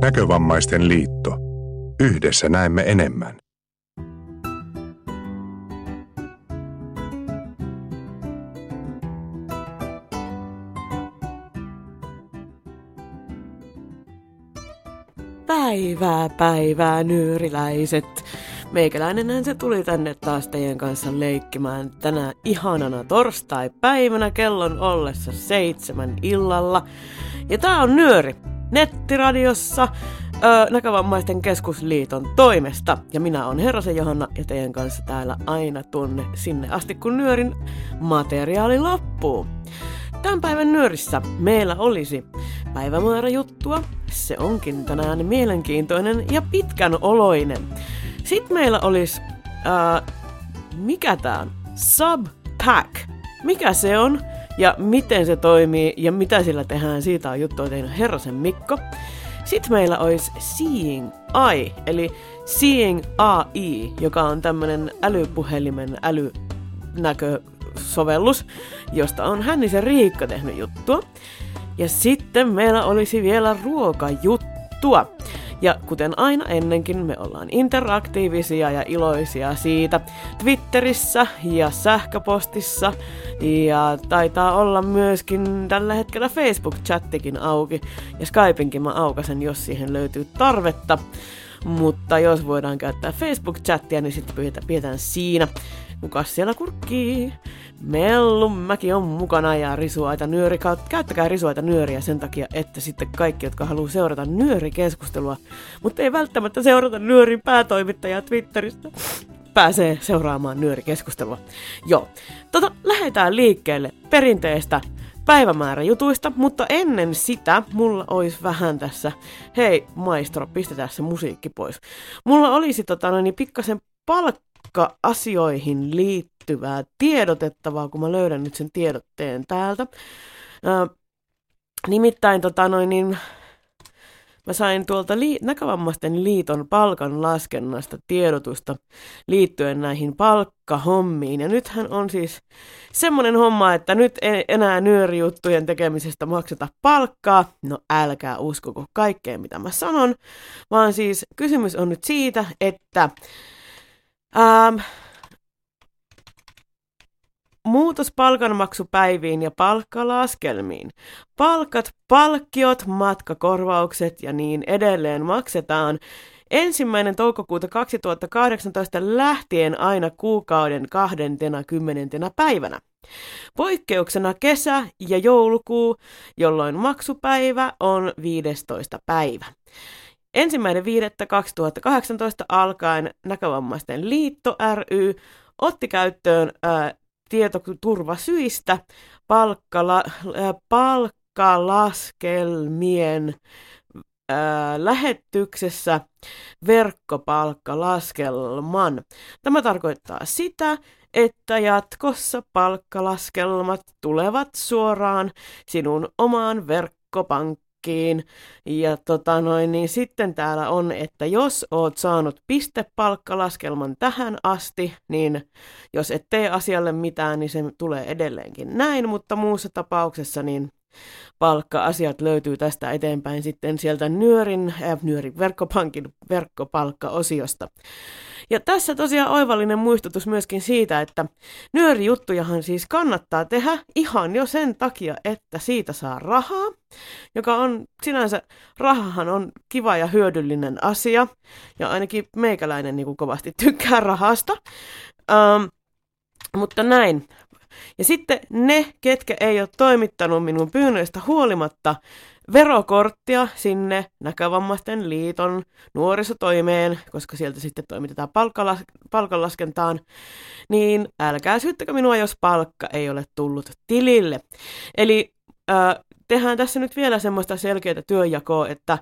Näkövammaisten liitto. Yhdessä näemme enemmän. Päivää, päivää, nyöriläiset. Meikäläinenhän se tuli tänne taas teidän kanssa leikkimään tänä ihanana torstai-päivänä kellon ollessa seitsemän illalla. Ja tää on Nyöri, nettiradiossa, öö, Näkövammaisten keskusliiton toimesta. Ja minä on Herrasen Johanna ja teidän kanssa täällä aina tunne sinne asti, kun Nyörin materiaali loppuu. Tämän päivän nyörissä meillä olisi päivämäärä juttua. Se onkin tänään mielenkiintoinen ja pitkän oloinen. Sitten meillä olisi, äh, mikä tää on? Subpack. Mikä se on ja miten se toimii ja mitä sillä tehdään, siitä on juttua tehnyt Herrasen Mikko. Sitten meillä olisi Seeing Eye, eli Seeing AI, joka on tämmönen älypuhelimen älynäkösovellus, josta on Hännisen Riikka tehnyt juttua. Ja sitten meillä olisi vielä ruokajuttua. Ja kuten aina ennenkin, me ollaan interaktiivisia ja iloisia siitä Twitterissä ja sähköpostissa. Ja taitaa olla myöskin tällä hetkellä Facebook-chattikin auki. Ja Skypinkin mä aukasen, jos siihen löytyy tarvetta. Mutta jos voidaan käyttää Facebook-chattia, niin sitten pidetään siinä. Kukas siellä kurkkii? Mellunmäki on mukana ja risuaita nyöri. Käyttäkää risuaita nyöriä sen takia, että sitten kaikki, jotka haluaa seurata nyörikeskustelua, mutta ei välttämättä seurata nyörin päätoimittajaa Twitteristä, pääsee seuraamaan nyörikeskustelua. Joo, tota, lähdetään liikkeelle perinteestä päivämääräjutuista, mutta ennen sitä mulla olisi vähän tässä, hei maestro, pistetään se musiikki pois. Mulla olisi tota, niin pikkasen palkka-asioihin liittyvää tiedotettavaa, kun mä löydän nyt sen tiedotteen täältä. Ö, nimittäin tota noin, niin, mä sain tuolta li- Näkövammaisten liiton palkan laskennasta tiedotusta liittyen näihin palkkahommiin. Ja nythän on siis semmoinen homma, että nyt ei enää nyörijuttujen tekemisestä makseta palkkaa. No älkää uskoko kaikkeen, mitä mä sanon, vaan siis kysymys on nyt siitä, että ähm, Muutos palkanmaksupäiviin ja palkkalaskelmiin. Palkat, palkkiot, matkakorvaukset ja niin edelleen maksetaan ensimmäinen toukokuuta 2018 lähtien aina kuukauden 20. päivänä. Poikkeuksena kesä ja joulukuu, jolloin maksupäivä on 15. päivä. Ensimmäinen 2018 alkaen Näkövammaisten liitto ry otti käyttöön ää, tietoturvasyistä palkkala, äh, palkkalaskelmien äh, lähetyksessä verkkopalkkalaskelman. Tämä tarkoittaa sitä, että jatkossa palkkalaskelmat tulevat suoraan sinun omaan verkkopankkiin palkkiin. Ja tota noin, niin sitten täällä on, että jos oot saanut pistepalkkalaskelman tähän asti, niin jos et tee asialle mitään, niin se tulee edelleenkin näin, mutta muussa tapauksessa niin palkka-asiat löytyy tästä eteenpäin sitten sieltä Nyörin, äh, Nyörin verkkopankin verkkopalkka-osiosta. Ja tässä tosiaan oivallinen muistutus myöskin siitä, että nyörijuttujahan siis kannattaa tehdä ihan jo sen takia, että siitä saa rahaa, joka on sinänsä, rahahan on kiva ja hyödyllinen asia, ja ainakin meikäläinen niin kuin kovasti tykkää rahasta. Um, mutta näin, ja sitten ne, ketkä ei ole toimittanut minun pyynnöistä huolimatta verokorttia sinne Näkövammaisten liiton nuorisotoimeen, koska sieltä sitten toimitetaan palkkalas- palkanlaskentaan, niin älkää syyttäkö minua, jos palkka ei ole tullut tilille. Eli äh, tehdään tässä nyt vielä semmoista selkeää työnjakoa, että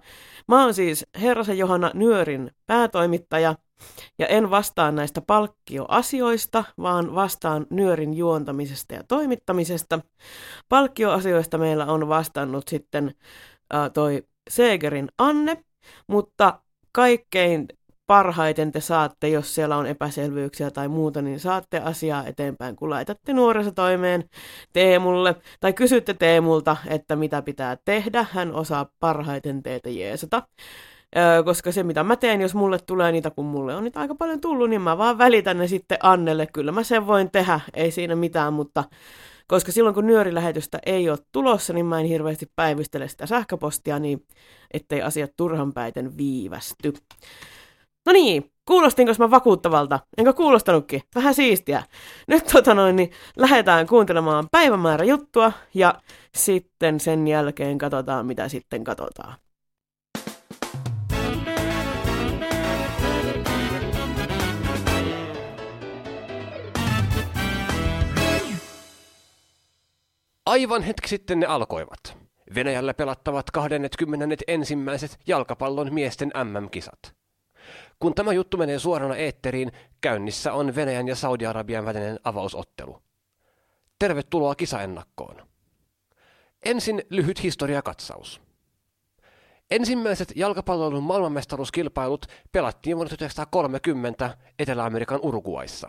mä oon siis Herrasen Johanna Nyörin päätoimittaja – ja en vastaa näistä palkkioasioista, vaan vastaan nyörin juontamisesta ja toimittamisesta. Palkkioasioista meillä on vastannut sitten äh, toi Segerin Anne, mutta kaikkein parhaiten te saatte, jos siellä on epäselvyyksiä tai muuta, niin saatte asiaa eteenpäin, kun laitatte nuorisotoimeen Teemulle tai kysytte Teemulta, että mitä pitää tehdä. Hän osaa parhaiten teitä jeesata. Koska se mitä mä teen, jos mulle tulee niitä, kun mulle on niitä aika paljon tullut, niin mä vaan välitän ne sitten Annelle. Kyllä mä sen voin tehdä, ei siinä mitään, mutta koska silloin kun nyörilähetystä ei ole tulossa, niin mä en hirveästi päivystele sitä sähköpostia, niin ettei asiat turhan päiten viivästy. No niin, kuulostinko mä vakuuttavalta? Enkä kuulostanutkin? Vähän siistiä. Nyt tota noin, niin lähdetään kuuntelemaan päivämäärä juttua ja sitten sen jälkeen katsotaan, mitä sitten katsotaan. Aivan hetki sitten ne alkoivat. Venäjällä pelattavat 21. ensimmäiset jalkapallon miesten MM-kisat. Kun tämä juttu menee suorana eetteriin, käynnissä on Venäjän ja Saudi-Arabian välinen avausottelu. Tervetuloa kisaennakkoon. Ensin lyhyt historiakatsaus. Ensimmäiset jalkapallon maailmanmestaruuskilpailut pelattiin vuonna 1930 Etelä-Amerikan Uruguayssa.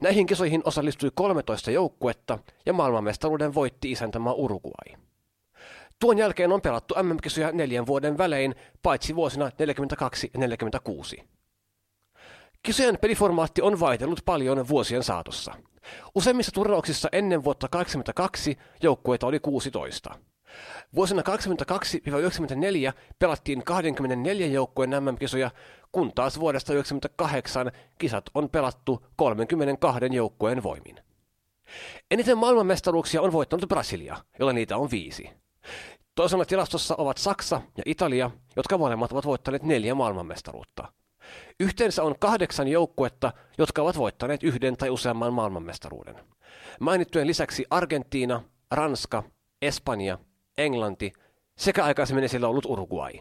Näihin kisoihin osallistui 13 joukkuetta ja maailmanmestaruuden voitti isäntämä Uruguay. Tuon jälkeen on pelattu MM-kisoja neljän vuoden välein, paitsi vuosina 42 ja 46. Kisojen peliformaatti on vaihdellut paljon vuosien saatossa. Useimmissa turnauksissa ennen vuotta 1982 joukkueita oli 16. Vuosina 82-94 pelattiin 24 joukkueen MM-kisoja, kun taas vuodesta 1998 kisat on pelattu 32 joukkueen voimin. Eniten maailmanmestaruuksia on voittanut Brasilia, jolla niitä on viisi. Toisena tilastossa ovat Saksa ja Italia, jotka molemmat ovat voittaneet neljä maailmanmestaruutta. Yhteensä on kahdeksan joukkuetta, jotka ovat voittaneet yhden tai useamman maailmanmestaruuden. Mainittujen lisäksi Argentiina, Ranska, Espanja, Englanti sekä aikaisemmin esillä ollut Uruguay.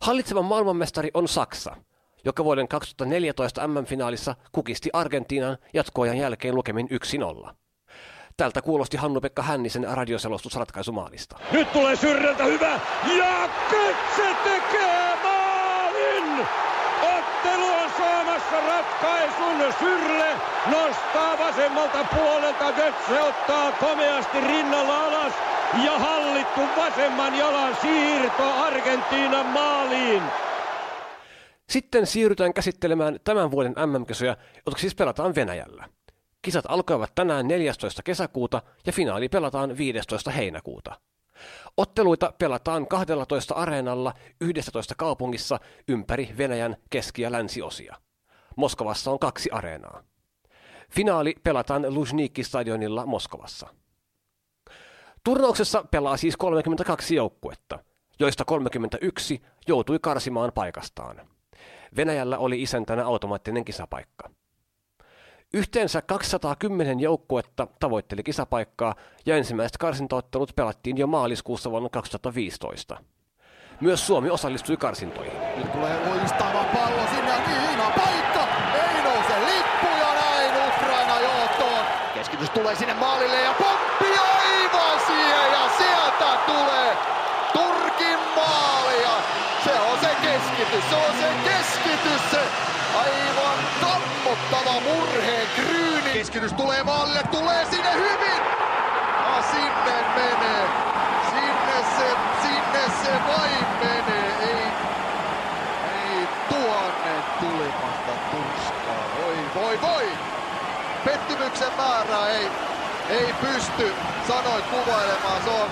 Hallitseva maailmanmestari on Saksa, joka vuoden 2014 MM-finaalissa kukisti Argentiinan jatkoajan jälkeen lukemin 1-0. Tältä kuulosti Hannu-Pekka Hännisen radioselostus ratkaisumaalista. Nyt tulee syrjältä hyvä ja Kötse tekee maalin! Ottelu on saamassa ratkaisun. Syrle nostaa vasemmalta puolelta. Götze ottaa komeasti rinnalla alas. Ja hallittu vasemman jalan siirto Argentiinan maaliin. Sitten siirrytään käsittelemään tämän vuoden MM-kisoja, jotka siis pelataan Venäjällä. Kisat alkoivat tänään 14. kesäkuuta ja finaali pelataan 15. heinäkuuta. Otteluita pelataan 12 areenalla 11 kaupungissa ympäri Venäjän keski- ja länsiosia. Moskovassa on kaksi areenaa. Finaali pelataan Luzhniki-stadionilla Moskovassa. Turnauksessa pelaa siis 32 joukkuetta, joista 31 joutui karsimaan paikastaan. Venäjällä oli isäntänä automaattinen kisapaikka. Yhteensä 210 joukkuetta tavoitteli kisapaikkaa ja ensimmäiset karsintaottelut pelattiin jo maaliskuussa vuonna 2015. Myös Suomi osallistui karsintoihin. Nyt tulee loistava pallo sinne ja paikka! Ei nouse lippu ja näin Ukraina johtoon. Keskitys tulee sinne maalille ja poppi aivan siihen ja sieltä tulee Turkin maali ja se on se keskitys, se on se keskitys, se aivan kammottava murheen kryyni. Keskitys tulee maalille, tulee sinne hyvin! Ja sinne menee, sinne se, sinne se vain menee, ei, ei tuhannen tulimasta turskaa, voi voi voi! Pettymyksen määrää ei, ei pysty sanoin kuvailemaan, se on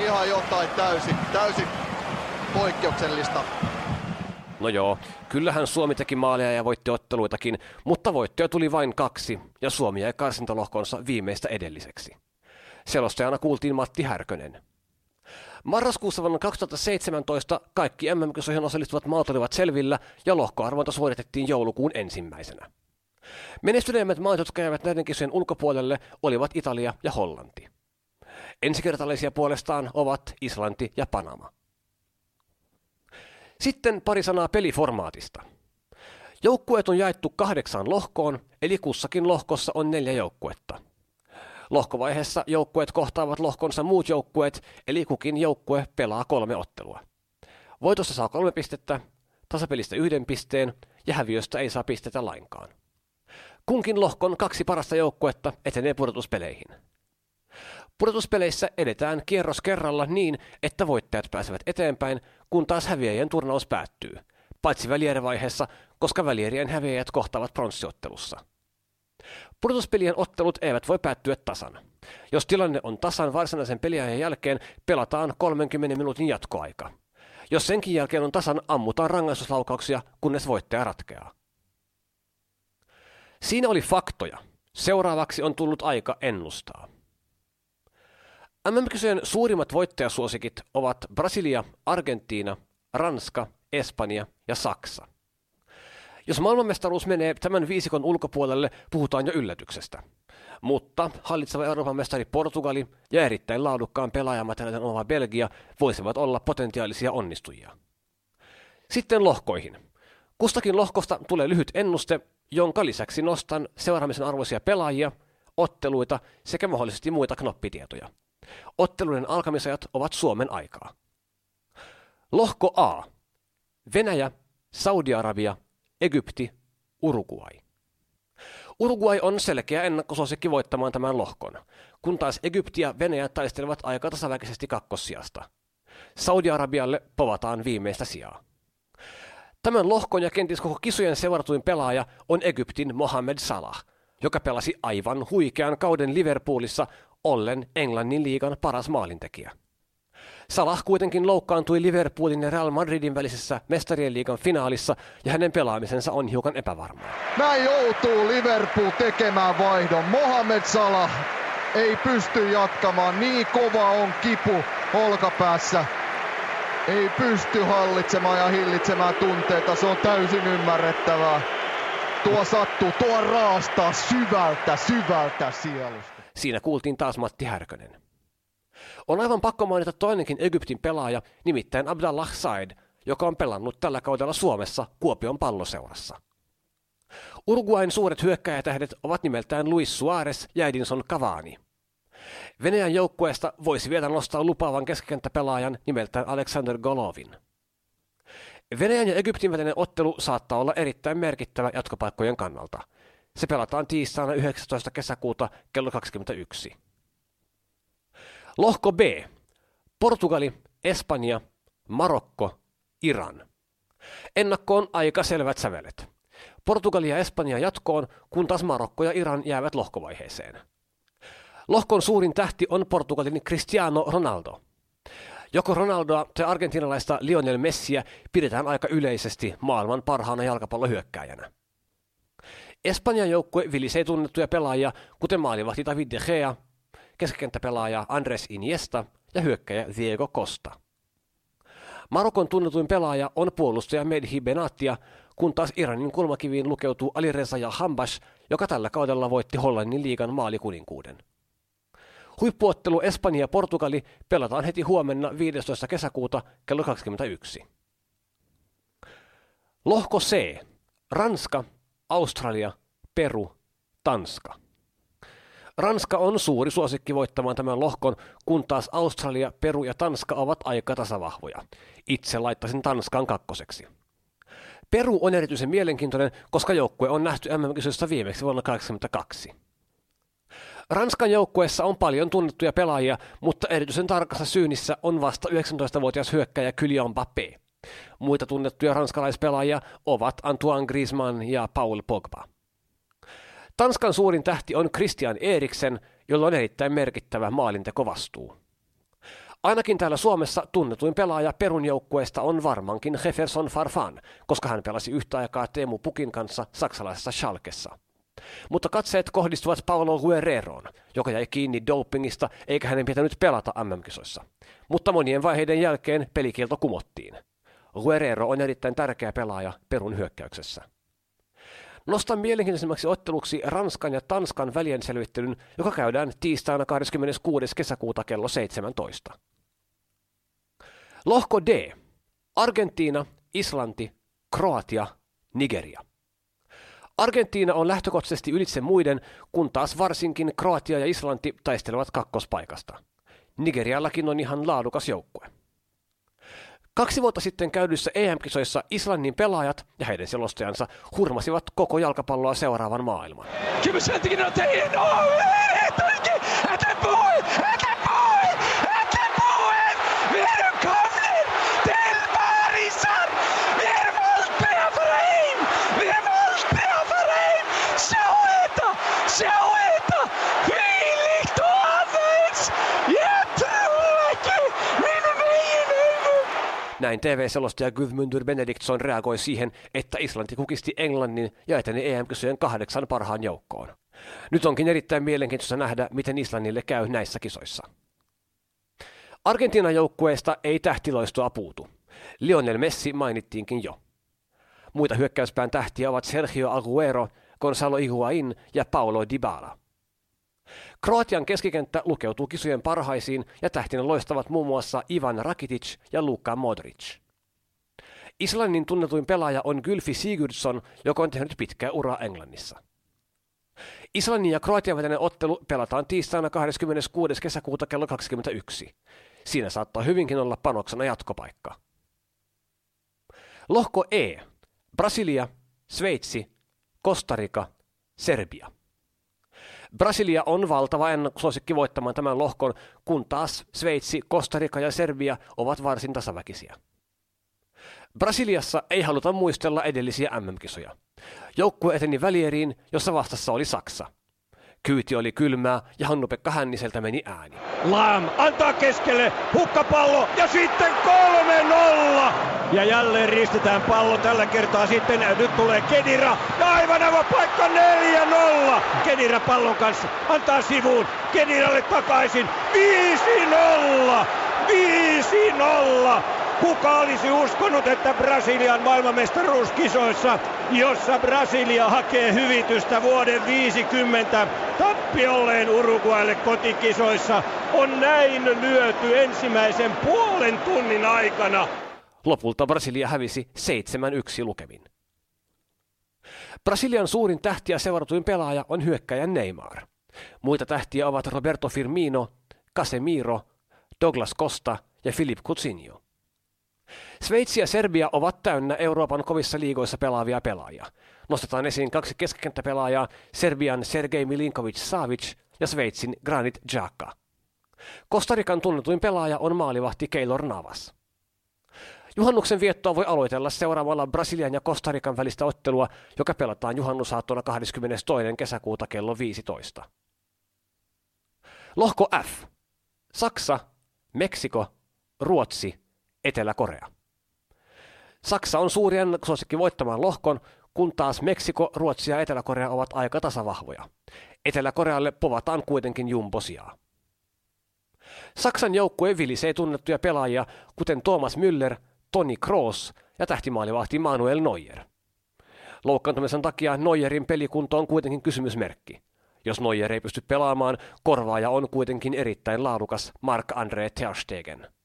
ihan jotain täysin, täysin poikkeuksellista. No joo, kyllähän Suomi teki maaleja ja voitti otteluitakin, mutta voittoja tuli vain kaksi, ja Suomi jäi karsintalohkonsa viimeistä edelliseksi. Selostajana kuultiin Matti Härkönen. Marraskuussa vuonna 2017 kaikki MM-kisoihin osallistuvat maat olivat selvillä ja lohkoarvonta suoritettiin joulukuun ensimmäisenä. Menestyneimmät maat, jotka jäivät näiden kisojen ulkopuolelle, olivat Italia ja Hollanti. Ensikertalaisia puolestaan ovat Islanti ja Panama. Sitten pari sanaa peliformaatista. Joukkueet on jaettu kahdeksaan lohkoon, eli kussakin lohkossa on neljä joukkuetta. Lohkovaiheessa joukkueet kohtaavat lohkonsa muut joukkueet, eli kukin joukkue pelaa kolme ottelua. Voitossa saa kolme pistettä, tasapelistä yhden pisteen ja häviöstä ei saa pistetä lainkaan. Kunkin lohkon kaksi parasta joukkuetta etenee pudotuspeleihin. Pudotuspeleissä edetään kierros kerralla niin, että voittajat pääsevät eteenpäin, kun taas häviäjien turnaus päättyy, paitsi välierivaiheessa, koska välierien häviäjät kohtaavat pronssiottelussa. Pudotuspelien ottelut eivät voi päättyä tasan. Jos tilanne on tasan varsinaisen peliajan jälkeen, pelataan 30 minuutin jatkoaika. Jos senkin jälkeen on tasan, ammutaan rangaistuslaukauksia, kunnes voittaja ratkeaa. Siinä oli faktoja. Seuraavaksi on tullut aika ennustaa. MM-kisojen suurimmat voittajasuosikit ovat Brasilia, Argentiina, Ranska, Espanja ja Saksa. Jos maailmanmestaruus menee tämän viisikon ulkopuolelle, puhutaan jo yllätyksestä. Mutta hallitseva Euroopan mestari Portugali ja erittäin laadukkaan pelaajamateriaalin oma Belgia voisivat olla potentiaalisia onnistujia. Sitten lohkoihin. Kustakin lohkosta tulee lyhyt ennuste, jonka lisäksi nostan seuraamisen arvoisia pelaajia, otteluita sekä mahdollisesti muita knoppitietoja. Otteluiden alkamisajat ovat Suomen aikaa. Lohko A. Venäjä, Saudi-Arabia, Egypti, Uruguay. Uruguay on selkeä ennakkosuosikki voittamaan tämän lohkon, kun taas Egypti ja Venäjä taistelevat aika tasaväkisesti kakkossijasta. Saudi-Arabialle povataan viimeistä sijaa. Tämän lohkon ja kenties koko kisojen seuratuin pelaaja on Egyptin Mohamed Salah, joka pelasi aivan huikean kauden Liverpoolissa ollen Englannin liigan paras maalintekijä. Salah kuitenkin loukkaantui Liverpoolin ja Real Madridin välisessä mestarien liigan finaalissa ja hänen pelaamisensa on hiukan epävarmaa. Näin joutuu Liverpool tekemään vaihdon. Mohamed Salah ei pysty jatkamaan. Niin kova on kipu olkapäässä. Ei pysty hallitsemaan ja hillitsemään tunteita. Se on täysin ymmärrettävää. Tuo sattuu, tuo raastaa syvältä, syvältä sielusta. Siinä kuultiin taas Matti Härkönen. On aivan pakko mainita toinenkin Egyptin pelaaja, nimittäin Abdallah Said, joka on pelannut tällä kaudella Suomessa Kuopion palloseurassa. Uruguain suuret hyökkäjätähdet ovat nimeltään Luis Suarez ja Edinson Cavani. Venäjän joukkueesta voisi vielä nostaa lupaavan keskikenttäpelaajan nimeltään Alexander Golovin. Venäjän ja Egyptin välinen ottelu saattaa olla erittäin merkittävä jatkopaikkojen kannalta. Se pelataan tiistaina 19. kesäkuuta kello 21. Lohko B. Portugali, Espanja, Marokko, Iran. Ennakkoon aika selvät sävelet. Portugali ja Espanja jatkoon, kun taas Marokko ja Iran jäävät lohkovaiheeseen. Lohkon suurin tähti on Portugalin Cristiano Ronaldo. Joko Ronaldoa tai argentinalaista Lionel Messiä pidetään aika yleisesti maailman parhaana jalkapallohyökkääjänä. Espanjan joukkue vilisee tunnettuja pelaajia, kuten maalivahti David de Gea, keskikenttäpelaaja Andres Iniesta ja hyökkäjä Diego Costa. Marokon tunnetuin pelaaja on puolustaja Medhi Benatia, kun taas Iranin kulmakiviin lukeutuu Ali Reza ja Hambash, joka tällä kaudella voitti Hollannin liigan maalikuninkuuden. Huippuottelu Espanja ja Portugali pelataan heti huomenna 15. kesäkuuta kello 21. Lohko C. Ranska, Australia, Peru, Tanska. Ranska on suuri suosikki voittamaan tämän lohkon, kun taas Australia, Peru ja Tanska ovat aika tasavahvoja. Itse laittaisin Tanskan kakkoseksi. Peru on erityisen mielenkiintoinen, koska joukkue on nähty MM-kisoissa viimeksi vuonna 1982. Ranskan joukkueessa on paljon tunnettuja pelaajia, mutta erityisen tarkassa syynissä on vasta 19-vuotias hyökkäjä Kylian Mbappé. Muita tunnettuja ranskalaispelaajia ovat Antoine Griezmann ja Paul Pogba. Tanskan suurin tähti on Christian Eriksen, jolla on erittäin merkittävä maalintekovastuu. Ainakin täällä Suomessa tunnetuin pelaaja Perun joukkueesta on varmankin Jefferson Farfan, koska hän pelasi yhtä aikaa Teemu Pukin kanssa saksalaisessa Schalkessa. Mutta katseet kohdistuvat Paulo Guerreroon, joka jäi kiinni dopingista eikä hänen pitänyt pelata MM-kisoissa. Mutta monien vaiheiden jälkeen pelikielto kumottiin. Guerrero on erittäin tärkeä pelaaja Perun hyökkäyksessä. Nostan mielenkiintoisemmaksi otteluksi Ranskan ja Tanskan välienselvittelyn, joka käydään tiistaina 26. kesäkuuta kello 17. Lohko D. Argentiina, Islanti, Kroatia, Nigeria. Argentiina on lähtökohtaisesti ylitse muiden, kun taas varsinkin Kroatia ja Islanti taistelevat kakkospaikasta. Nigeriallakin on ihan laadukas joukkue. Kaksi vuotta sitten käydyissä EM-kisoissa Islannin pelaajat ja heidän selostajansa hurmasivat koko jalkapalloa seuraavan maailman. Kymmensentikinen Näin TV-selostaja Gudmundur Benediktsson reagoi siihen, että Islanti kukisti Englannin ja eteni EM-kisojen kahdeksan parhaan joukkoon. Nyt onkin erittäin mielenkiintoista nähdä, miten Islannille käy näissä kisoissa. Argentiinan joukkueesta ei tähtiloistoa puutu. Lionel Messi mainittiinkin jo. Muita hyökkäyspään tähtiä ovat Sergio Aguero, Gonzalo Higuain ja Paulo Dybala. Kroatian keskikenttä lukeutuu kisojen parhaisiin ja tähtinä loistavat muun muassa Ivan Rakitic ja Luka Modric. Islannin tunnetuin pelaaja on Gylfi Sigurdsson, joka on tehnyt pitkää uraa Englannissa. Islannin ja Kroatian välinen ottelu pelataan tiistaina 26. kesäkuuta kello 21. Siinä saattaa hyvinkin olla panoksena jatkopaikka. Lohko E. Brasilia, Sveitsi, Kostarika, Serbia. Brasilia on valtava ennakkosuosikki voittamaan tämän lohkon, kun taas Sveitsi, Kostarika ja Serbia ovat varsin tasaväkisiä. Brasiliassa ei haluta muistella edellisiä MM-kisoja. Joukkue eteni välieriin, jossa vastassa oli Saksa. Kyyti oli kylmää ja Hannu-Pekka Hänniseltä meni ääni. Lam antaa keskelle, hukkapallo ja sitten 3-0. Ja jälleen ristetään pallo tällä kertaa sitten. Nyt tulee Kedira ja aivan aivan paikka 4-0. Kedira pallon kanssa antaa sivuun. Kediralle takaisin 5-0. 5-0. Kuka olisi uskonut, että Brasilian maailmanmestaruuskisoissa, jossa Brasilia hakee hyvitystä vuoden 50 tappiolleen Uruguaille kotikisoissa, on näin lyöty ensimmäisen puolen tunnin aikana. Lopulta Brasilia hävisi 7-1 lukemin. Brasilian suurin tähti ja seuratuin pelaaja on hyökkäjä Neymar. Muita tähtiä ovat Roberto Firmino, Casemiro, Douglas Costa ja Philip Coutinho. Sveitsi ja Serbia ovat täynnä Euroopan kovissa liigoissa pelaavia pelaajia. Nostetaan esiin kaksi keskikenttäpelaajaa, Serbian Sergei Milinkovic-Savic ja Sveitsin Granit Xhaka. Kostarikan tunnetuin pelaaja on maalivahti Keylor Navas. Juhannuksen viettoa voi aloitella seuraamalla Brasilian ja Kostarikan välistä ottelua, joka pelataan juhannusaattona 22. kesäkuuta kello 15. Lohko F. Saksa, Meksiko, Ruotsi, Etelä-Korea. Saksa on suuri ennakkosuosikki voittamaan lohkon, kun taas Meksiko, Ruotsi ja Etelä-Korea ovat aika tasavahvoja. Etelä-Korealle povataan kuitenkin jumbosiaa. Saksan joukkue vilisee tunnettuja pelaajia, kuten Thomas Müller, Toni Kroos ja tähtimaalivahti Manuel Neuer. Loukkaantumisen takia Neuerin pelikunto on kuitenkin kysymysmerkki. Jos Neuer ei pysty pelaamaan, korvaaja on kuitenkin erittäin laadukas Mark-André Ter Stegen.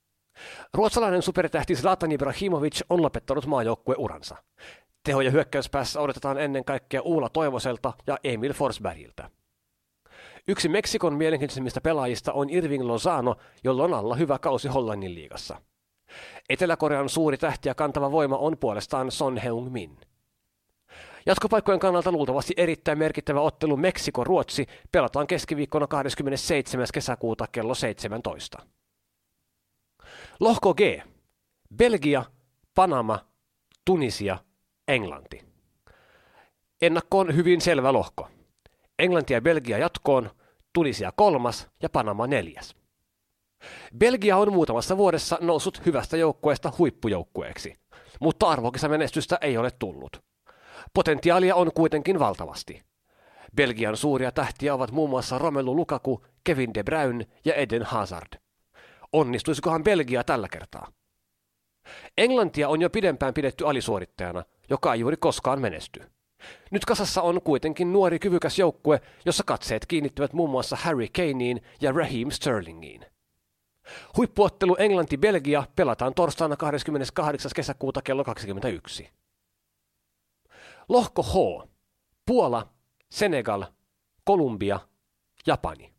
Ruotsalainen supertähti Zlatan Ibrahimovic on lopettanut maajoukkueuransa. Teho- ja hyökkäyspäässä odotetaan ennen kaikkea Uula Toivoselta ja Emil Forsbergiltä. Yksi Meksikon mielenkiintoisimmista pelaajista on Irving Lozano, jolla on alla hyvä kausi Hollannin liigassa. Etelä-Korean suuri tähti ja kantava voima on puolestaan Son Heung-min. Jatkopaikkojen kannalta luultavasti erittäin merkittävä ottelu Meksiko-Ruotsi pelataan keskiviikkona 27. kesäkuuta kello 17. Lohko G. Belgia, Panama, Tunisia, Englanti. Ennakko on hyvin selvä lohko. Englanti ja Belgia jatkoon, Tunisia kolmas ja Panama neljäs. Belgia on muutamassa vuodessa noussut hyvästä joukkueesta huippujoukkueeksi, mutta arvokisamenestystä ei ole tullut. Potentiaalia on kuitenkin valtavasti. Belgian suuria tähtiä ovat muun muassa Romelu Lukaku, Kevin De Bruyne ja Eden Hazard. Onnistuisikohan Belgia tällä kertaa? Englantia on jo pidempään pidetty alisuorittajana, joka ei juuri koskaan menesty. Nyt kasassa on kuitenkin nuori kyvykäs joukkue, jossa katseet kiinnittyvät muun muassa Harry Kaneen ja Raheem Sterlingiin. Huippuottelu Englanti-Belgia pelataan torstaina 28. kesäkuuta kello 21. Lohko H. Puola, Senegal, Kolumbia, Japani.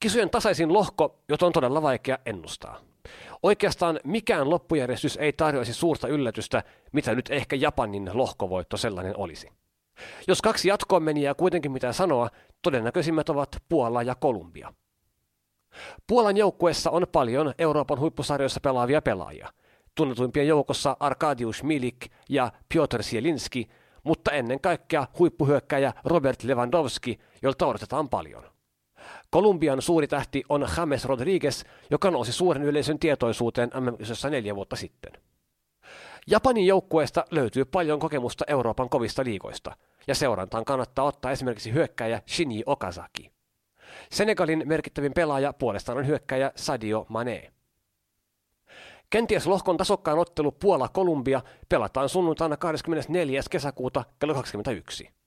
Kisojen tasaisin lohko, jota on todella vaikea ennustaa. Oikeastaan mikään loppujärjestys ei tarjoaisi suurta yllätystä, mitä nyt ehkä Japanin lohkovoitto sellainen olisi. Jos kaksi jatkoon meniä kuitenkin mitä sanoa, todennäköisimmät ovat Puola ja Kolumbia. Puolan joukkueessa on paljon Euroopan huippusarjoissa pelaavia pelaajia. Tunnetuimpien joukossa Arkadiusz Milik ja Piotr Sielinski, mutta ennen kaikkea huippuhyökkäjä Robert Lewandowski, jolta odotetaan paljon. Kolumbian suuri tähti on James Rodriguez, joka nousi suuren yleisön tietoisuuteen mm neljä vuotta sitten. Japanin joukkueesta löytyy paljon kokemusta Euroopan kovista liigoista, ja seurantaan kannattaa ottaa esimerkiksi hyökkäjä Shinji Okazaki. Senegalin merkittävin pelaaja puolestaan on hyökkäjä Sadio Mane. Kenties lohkon tasokkaan ottelu Puola-Kolumbia pelataan sunnuntaina 24. kesäkuuta kello 21.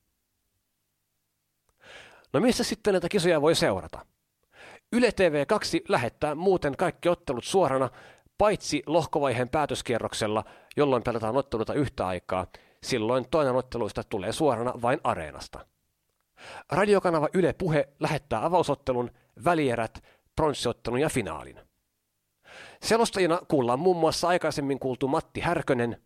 No missä sitten näitä kisoja voi seurata? Yle TV2 lähettää muuten kaikki ottelut suorana, paitsi lohkovaiheen päätöskierroksella, jolloin pelataan otteluita yhtä aikaa. Silloin toinen otteluista tulee suorana vain areenasta. Radiokanava Yle Puhe lähettää avausottelun, välierät, pronssiottelun ja finaalin. Selostajina kuullaan muun muassa aikaisemmin kuultu Matti Härkönen,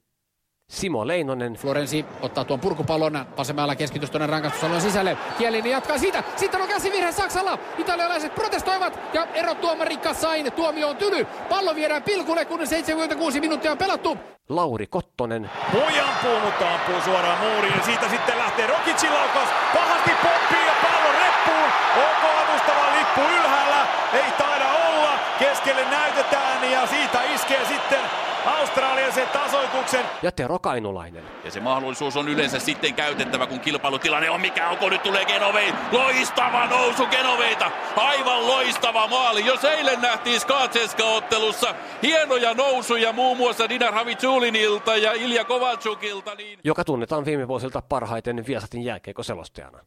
Simo Leinonen. Florensi ottaa tuon purkupallon vasemmalla keskitys tuonne rangastusalueen sisälle. Kielini jatkaa siitä. Sitten on käsivirhe Saksalla. Italialaiset protestoivat ja erot tuomari Kassain. Tuomio on tyly. Pallo viedään pilkulle, kun 76 minuuttia on pelattu. Lauri Kottonen. Pui ampuu, mutta ampuu suoraan muuriin. Siitä sitten lähtee Rokicin laukaus. Pahasti pomppii ja pallo reppuun. Onko avustava lippu ylhäällä? Ei taida olla. Keskelle näytetään ja siitä iskee sitten Australia sen tasoituksen. Ja Tero Kainulainen. Ja se mahdollisuus on yleensä sitten käytettävä, kun kilpailutilanne on mikä onko nyt tulee Genovei. Loistava nousu Genoveita. Aivan loistava maali. Jos eilen nähtiin Skatseska-ottelussa hienoja nousuja muun muassa Dinar Havitsulinilta ja Ilja Kovalchukilta. Niin... Joka tunnetaan viime vuosilta parhaiten Viasatin jääkeikoselostajana.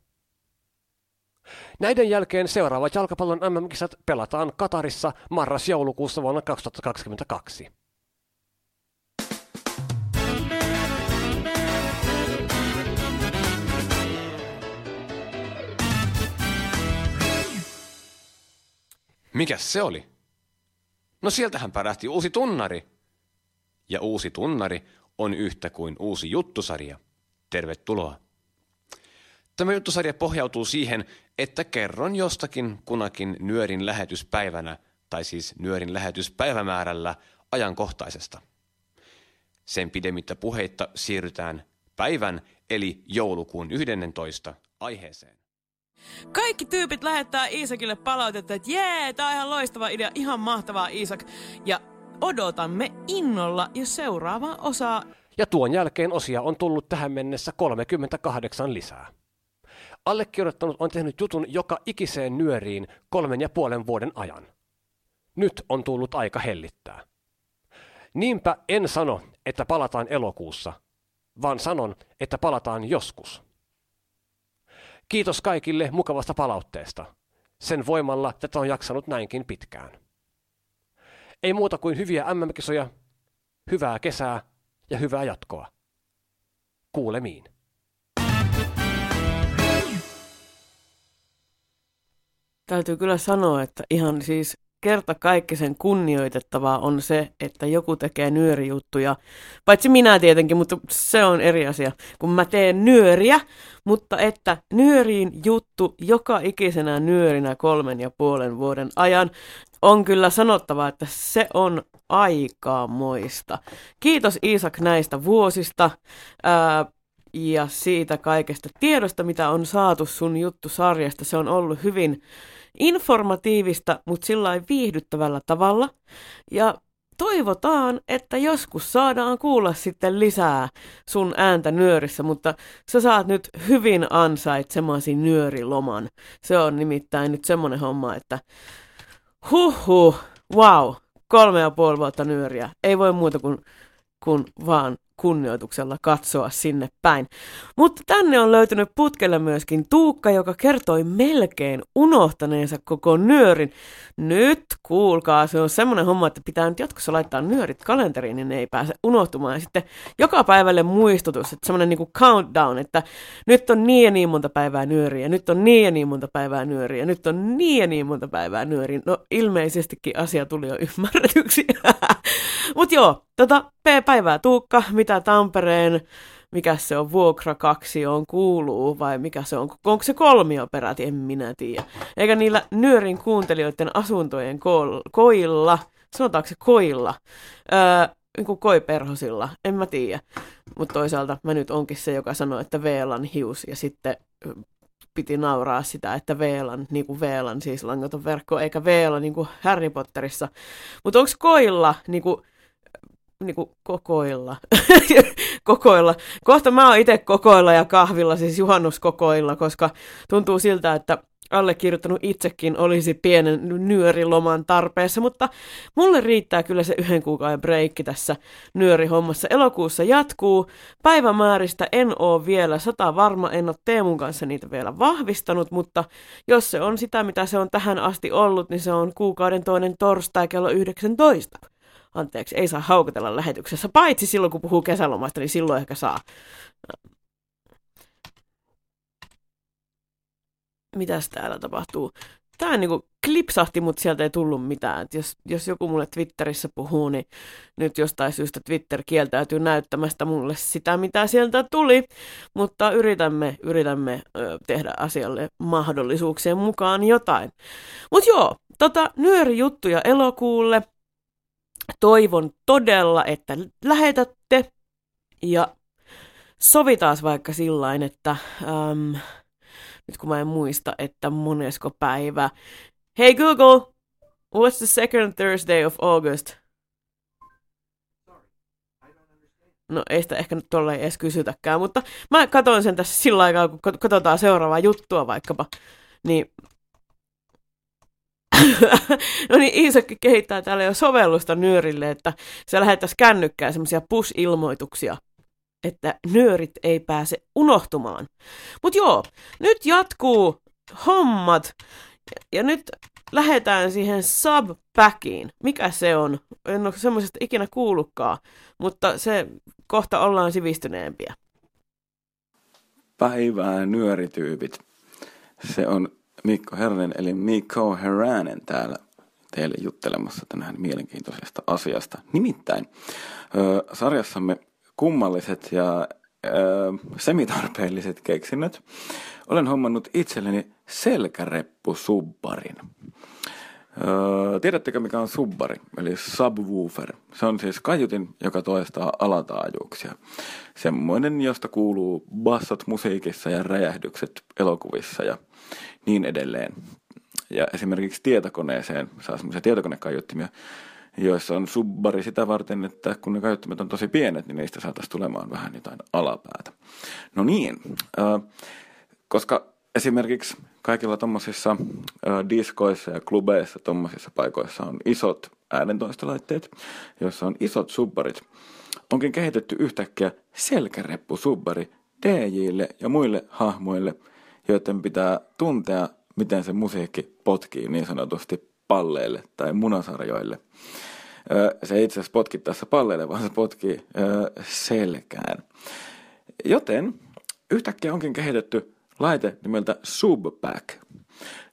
Näiden jälkeen seuraavat jalkapallon MM-kisat pelataan Katarissa marras-joulukuussa vuonna 2022. Mikäs se oli? No sieltähän pärähti uusi tunnari. Ja uusi tunnari on yhtä kuin uusi juttusarja. Tervetuloa. Tämä juttusarja pohjautuu siihen, että kerron jostakin kunakin nyörin lähetyspäivänä, tai siis nyörin lähetyspäivämäärällä ajankohtaisesta. Sen pidemmittä puheitta siirrytään päivän eli joulukuun 11 aiheeseen. Kaikki tyypit lähettää Iisakille palautetta, että jee, tää on ihan loistava idea, ihan mahtavaa Iisak. Ja odotamme innolla jo seuraavaa osaa. Ja tuon jälkeen osia on tullut tähän mennessä 38 lisää. Allekirjoittanut on tehnyt jutun joka ikiseen nyöriin kolmen ja puolen vuoden ajan. Nyt on tullut aika hellittää. Niinpä en sano, että palataan elokuussa, vaan sanon, että palataan joskus. Kiitos kaikille mukavasta palautteesta. Sen voimalla tätä on jaksanut näinkin pitkään. Ei muuta kuin hyviä MM-kisoja, hyvää kesää ja hyvää jatkoa. Kuulemiin. Täytyy kyllä sanoa, että ihan siis kerta kaikkisen kunnioitettavaa on se, että joku tekee nyörijuttuja. Paitsi minä tietenkin, mutta se on eri asia, kun mä teen nyöriä, mutta että nyöriin juttu joka ikisenä nyörinä kolmen ja puolen vuoden ajan on kyllä sanottava, että se on aikamoista. Kiitos Iisak näistä vuosista. Ää, ja siitä kaikesta tiedosta, mitä on saatu sun juttusarjasta. Se on ollut hyvin informatiivista, mutta sillä viihdyttävällä tavalla. Ja toivotaan, että joskus saadaan kuulla sitten lisää sun ääntä nyörissä, mutta sä saat nyt hyvin ansaitsemasi nyöriloman. Se on nimittäin nyt semmonen homma, että huhhuh, wow, kolme ja puoli vuotta nyöriä. Ei voi muuta kuin, kuin vaan kunnioituksella katsoa sinne päin. Mutta tänne on löytynyt putkelle myöskin Tuukka, joka kertoi melkein unohtaneensa koko nyörin. Nyt kuulkaa, se on semmoinen homma, että pitää nyt jatkossa laittaa nyörit kalenteriin, niin ne ei pääse unohtumaan. Ja sitten joka päivälle muistutus, että semmoinen niin countdown, että nyt on niin ja niin monta päivää nyöriä, nyt on niin ja niin monta päivää nyöriä, nyt on niin ja niin monta päivää nyöriä. No ilmeisestikin asia tuli jo ymmärretyksi. Mutta joo, tota, P-päivää Tuukka, mitä Tampereen, mikä se on, vuokra kaksi on kuuluu, vai mikä se on, onko se kolmio peräti, en minä tiedä. Eikä niillä nyörin kuuntelijoiden asuntojen ko- koilla, sanotaanko se koilla, öö, niin kuin koiperhosilla, en mä tiedä. Mutta toisaalta mä nyt onkin se, joka sanoo, että Veelan hius, ja sitten piti nauraa sitä, että Veelan, niin kuin Veelan siis langaton verkko, eikä Veela niin kuin Harry Potterissa. Mutta onko koilla niin kuin, niin kuin kokoilla. kokoilla. Kohta mä oon itse kokoilla ja kahvilla, siis juhannuskokoilla, koska tuntuu siltä, että allekirjoittanut itsekin olisi pienen nyöriloman tarpeessa, mutta mulle riittää kyllä se yhden kuukauden breikki tässä nyörihommassa. Elokuussa jatkuu. Päivämääristä en oo vielä sata varma, en ole Teemun kanssa niitä vielä vahvistanut, mutta jos se on sitä, mitä se on tähän asti ollut, niin se on kuukauden toinen torstai kello 19 anteeksi, ei saa haukotella lähetyksessä, paitsi silloin kun puhuu kesälomasta, niin silloin ehkä saa. Mitäs täällä tapahtuu? Tämä niinku klipsahti, mutta sieltä ei tullut mitään. Jos, jos joku mulle Twitterissä puhuu, niin nyt jostain syystä Twitter kieltäytyy näyttämästä mulle sitä, mitä sieltä tuli. Mutta yritämme, yritämme ö, tehdä asialle mahdollisuuksien mukaan jotain. Mutta joo, tota, nyörijuttuja elokuulle – toivon todella, että lähetätte ja sovitaan vaikka sillain, että um, nyt kun mä en muista, että monesko päivä. Hey Google, what's the second Thursday of August? No ei sitä ehkä nyt tolleen edes kysytäkään, mutta mä katson sen tässä sillä aikaa, kun katsotaan seuraavaa juttua vaikkapa. Niin no niin, Iisakki kehittää täällä jo sovellusta nyörille, että se lähettäisiin kännykkään semmoisia push-ilmoituksia, että nyörit ei pääse unohtumaan. Mutta joo, nyt jatkuu hommat ja nyt lähdetään siihen subpackiin. Mikä se on? En ole semmoisesta ikinä kuullutkaan, mutta se kohta ollaan sivistyneempiä. Päivää nyörityypit. Se on Mikko Herranen eli Mikko Herranen täällä teille juttelemassa tänään mielenkiintoisesta asiasta. Nimittäin ö, sarjassamme kummalliset ja ö, semitarpeelliset keksinnöt olen hommannut itselleni selkäreppu-subbarin. Öö, tiedättekö mikä on subbari, eli subwoofer? Se on siis kaiutin, joka toistaa alataajuuksia. Semmoinen, josta kuuluu bassot musiikissa ja räjähdykset elokuvissa ja niin edelleen. Ja esimerkiksi tietokoneeseen saa semmoisia tietokonekaiuttimia, joissa on subbari sitä varten, että kun ne kaiuttimet on tosi pienet, niin niistä saataisiin tulemaan vähän jotain alapäätä. No niin, äh, koska esimerkiksi kaikilla tuommoisissa äh, diskoissa ja klubeissa, tuommoisissa paikoissa on isot äänentoistolaitteet, joissa on isot subbarit, onkin kehitetty yhtäkkiä selkäreppu-subbari DJille ja muille hahmoille – joiden pitää tuntea, miten se musiikki potkii niin sanotusti palleille tai munasarjoille. Se ei itse asiassa potki tässä palleille, vaan se potkii selkään. Joten yhtäkkiä onkin kehitetty laite nimeltä Subpack.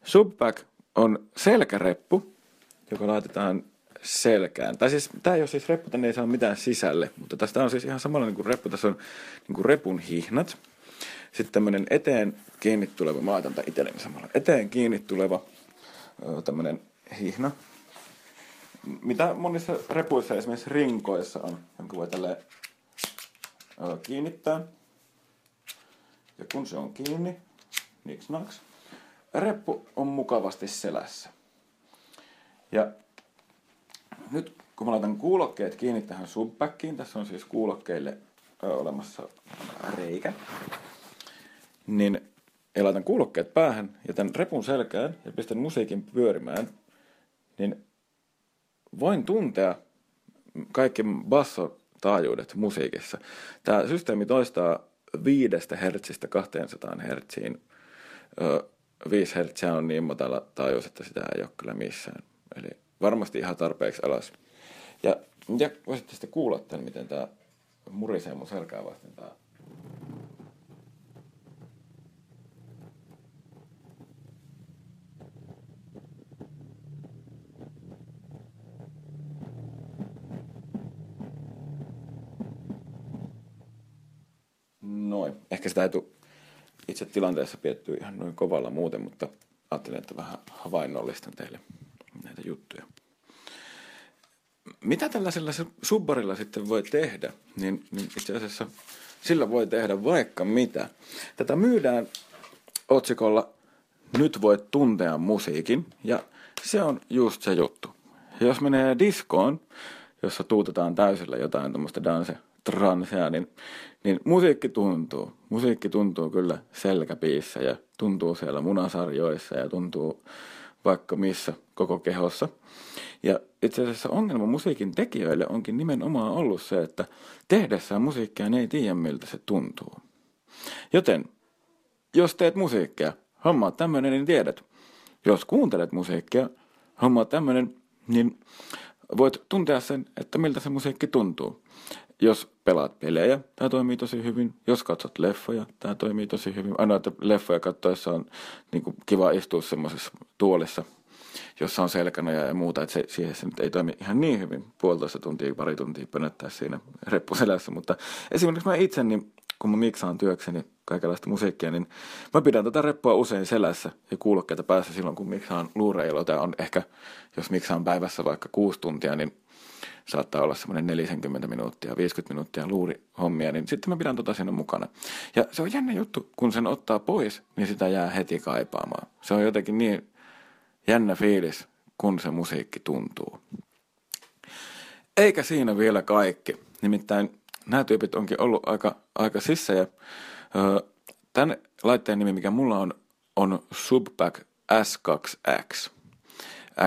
Subpack on selkäreppu, joka laitetaan selkään. Tai siis, tämä ei ole siis reppu, tänne ei saa mitään sisälle, mutta tästä on siis ihan samalla niin kuin reppu. Tässä on niin kuin repun hihnat, sitten tämmöinen eteen kiinni tuleva, mä laitan tämän itselleni samalla, eteen kiinni tuleva tämmöinen hihna, mitä monissa repuissa esimerkiksi rinkoissa on, jonka voi tälleen kiinnittää. Ja kun se on kiinni, niks naks, reppu on mukavasti selässä. Ja nyt kun mä laitan kuulokkeet kiinni tähän subpackiin, tässä on siis kuulokkeille olemassa reikä niin ja laitan kuulokkeet päähän ja tämän repun selkään ja pistän musiikin pyörimään, niin voin tuntea kaikki basso taajuudet musiikissa. Tämä systeemi toistaa 5 hertsistä 200 hertsiin. 5 hertsiä on niin matala taajuus, että sitä ei ole kyllä missään. Eli varmasti ihan tarpeeksi alas. Ja, ja voisitte sitten kuulla tämän, miten tämä murisee mun selkää vasten tämä Noin. Ehkä sitä ei tule itse tilanteessa piettyä ihan noin kovalla muuten, mutta ajattelin, että vähän havainnollistan teille näitä juttuja. Mitä tällaisella subbarilla sitten voi tehdä? Niin, niin itse asiassa sillä voi tehdä vaikka mitä. Tätä myydään otsikolla Nyt voit tuntea musiikin ja se on just se juttu. Jos menee diskoon, jossa tuutetaan täysillä jotain tämmöistä danse transea, niin, niin musiikki tuntuu. Musiikki tuntuu kyllä selkäpiissä ja tuntuu siellä munasarjoissa ja tuntuu vaikka missä koko kehossa. Ja itse asiassa ongelma musiikin tekijöille onkin nimenomaan ollut se, että tehdessään musiikkia ne ei tiedä miltä se tuntuu. Joten, jos teet musiikkia, homma on tämmöinen, niin tiedät. Jos kuuntelet musiikkia, homma on tämmöinen, niin voit tuntea sen, että miltä se musiikki tuntuu. Jos pelaat pelejä, tämä toimii tosi hyvin. Jos katsot leffoja, tämä toimii tosi hyvin. Ainoa, että leffoja katsoessa on niin kuin, kiva istua semmoisessa tuolissa, jossa on selkänoja ja muuta, että se, siihen se nyt ei toimi ihan niin hyvin. Puolitoista tuntia, pari tuntia pönöttää siinä reppuselässä, mutta esimerkiksi mä itse, niin kun mä miksaan työkseni kaikenlaista musiikkia, niin mä pidän tätä reppua usein selässä ja kuulokkeita päässä silloin, kun miksaan luureilla. Tämä on ehkä, jos miksaan päivässä vaikka kuusi tuntia, niin saattaa olla semmoinen 40 minuuttia, 50 minuuttia luurihommia, niin sitten mä pidän tota siinä mukana. Ja se on jännä juttu, kun sen ottaa pois, niin sitä jää heti kaipaamaan. Se on jotenkin niin jännä fiilis, kun se musiikki tuntuu. Eikä siinä vielä kaikki. Nimittäin nämä tyypit onkin ollut aika, aika sissä ja tämän laitteen nimi, mikä mulla on, on Subpack S2X.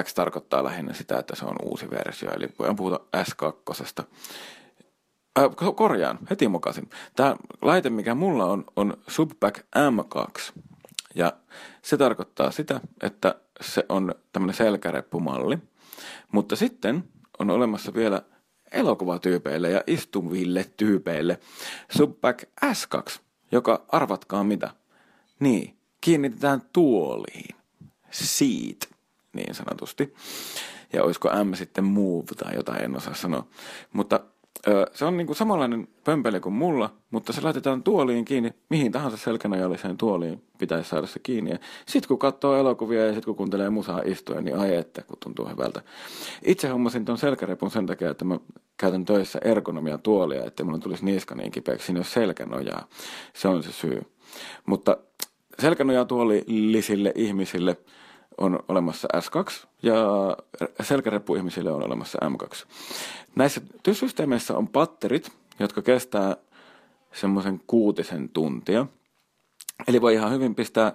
X tarkoittaa lähinnä sitä, että se on uusi versio, eli voidaan puhuta S2. Äh, korjaan, heti mukasin. Tämä laite, mikä mulla on, on Subpack M2. Ja se tarkoittaa sitä, että se on tämmöinen selkäreppumalli. Mutta sitten on olemassa vielä elokuvatyypeille ja istuville tyypeille Subpack S2, joka arvatkaa mitä. Niin, kiinnitetään tuoliin. Seat niin sanotusti. Ja olisiko M sitten move tai jotain, en osaa sanoa. Mutta ö, se on niinku samanlainen pömpeli kuin mulla, mutta se laitetaan tuoliin kiinni, mihin tahansa selkänojalliseen tuoliin pitäisi saada se kiinni. Ja sit kun katsoo elokuvia ja sit kun kuuntelee musaa istuen, niin ai että, kun tuntuu hyvältä. Itse hommasin ton selkärepun sen takia, että mä käytän töissä ergonomia tuolia, että mulla tulisi niska niin kipeäksi, siinä selkänojaa. Se on se syy. Mutta selkänojatuolisille ihmisille – on olemassa S2 ja selkäreppuihmisille on olemassa M2. Näissä systeemeissä on patterit, jotka kestää semmoisen kuutisen tuntia. Eli voi ihan hyvin pistää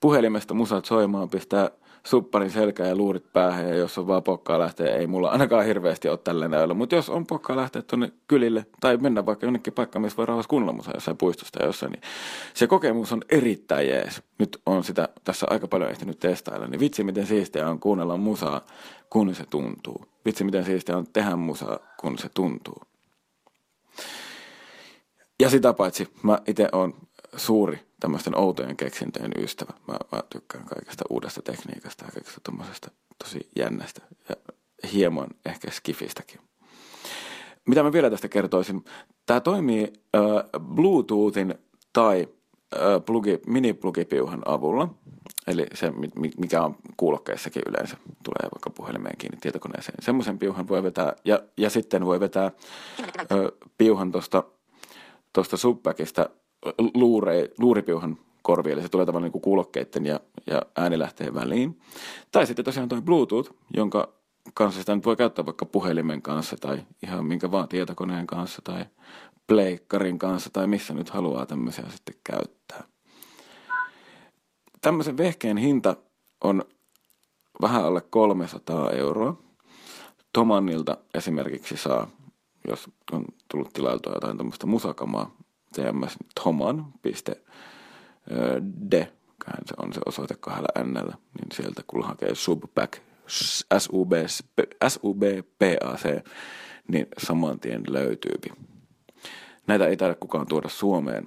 puhelimesta musat soimaan, pistää supparin selkää ja luurit päähän ja jos on vaan pokkaa lähteä, ei mulla ainakaan hirveästi ole tällä näöllä. Mutta jos on pokkaa lähteä tuonne kylille tai mennä vaikka jonnekin paikkaan, missä voi rauhassa kuunnella musaa jossain puistosta jossain, niin se kokemus on erittäin jees. Nyt on sitä tässä aika paljon ehtinyt testailla, niin vitsi miten siistiä on kuunnella musaa, kun se tuntuu. Vitsi miten siistiä on tehdä musaa, kun se tuntuu. Ja sitä paitsi mä itse on suuri tämmöisten outojen keksintöjen ystävä. Mä, mä tykkään kaikesta uudesta tekniikasta ja kaikesta tuommoisesta tosi jännästä ja hieman ehkä skifistäkin. Mitä mä vielä tästä kertoisin? Tämä toimii äh, Bluetoothin tai äh, plugi, mini-plugipiuhan avulla. Eli se, mikä on kuulokkeissakin yleensä, tulee vaikka puhelimeen kiinni tietokoneeseen. Semmoisen piuhan voi vetää, ja, ja sitten voi vetää äh, piuhan tuosta tuosta subbackista luure, luuripiuhan korvi, eli se tulee tavallaan niin kuin kuulokkeiden ja, ja äänilähteen väliin. Tai sitten tosiaan tuo Bluetooth, jonka kanssa sitä nyt voi käyttää vaikka puhelimen kanssa tai ihan minkä vaan tietokoneen kanssa tai pleikkarin kanssa tai missä nyt haluaa tämmöisiä sitten käyttää. Tämmöisen vehkeen hinta on vähän alle 300 euroa. Tomannilta esimerkiksi saa jos on tullut tilailtua jotain tämmöistä musakamaa, tms thoman.de, se on se osoite kahdella nnllä, niin sieltä kun hakee subpack, SUB, SUBPAC, niin saman tien löytyy. Näitä ei taida kukaan tuoda Suomeen,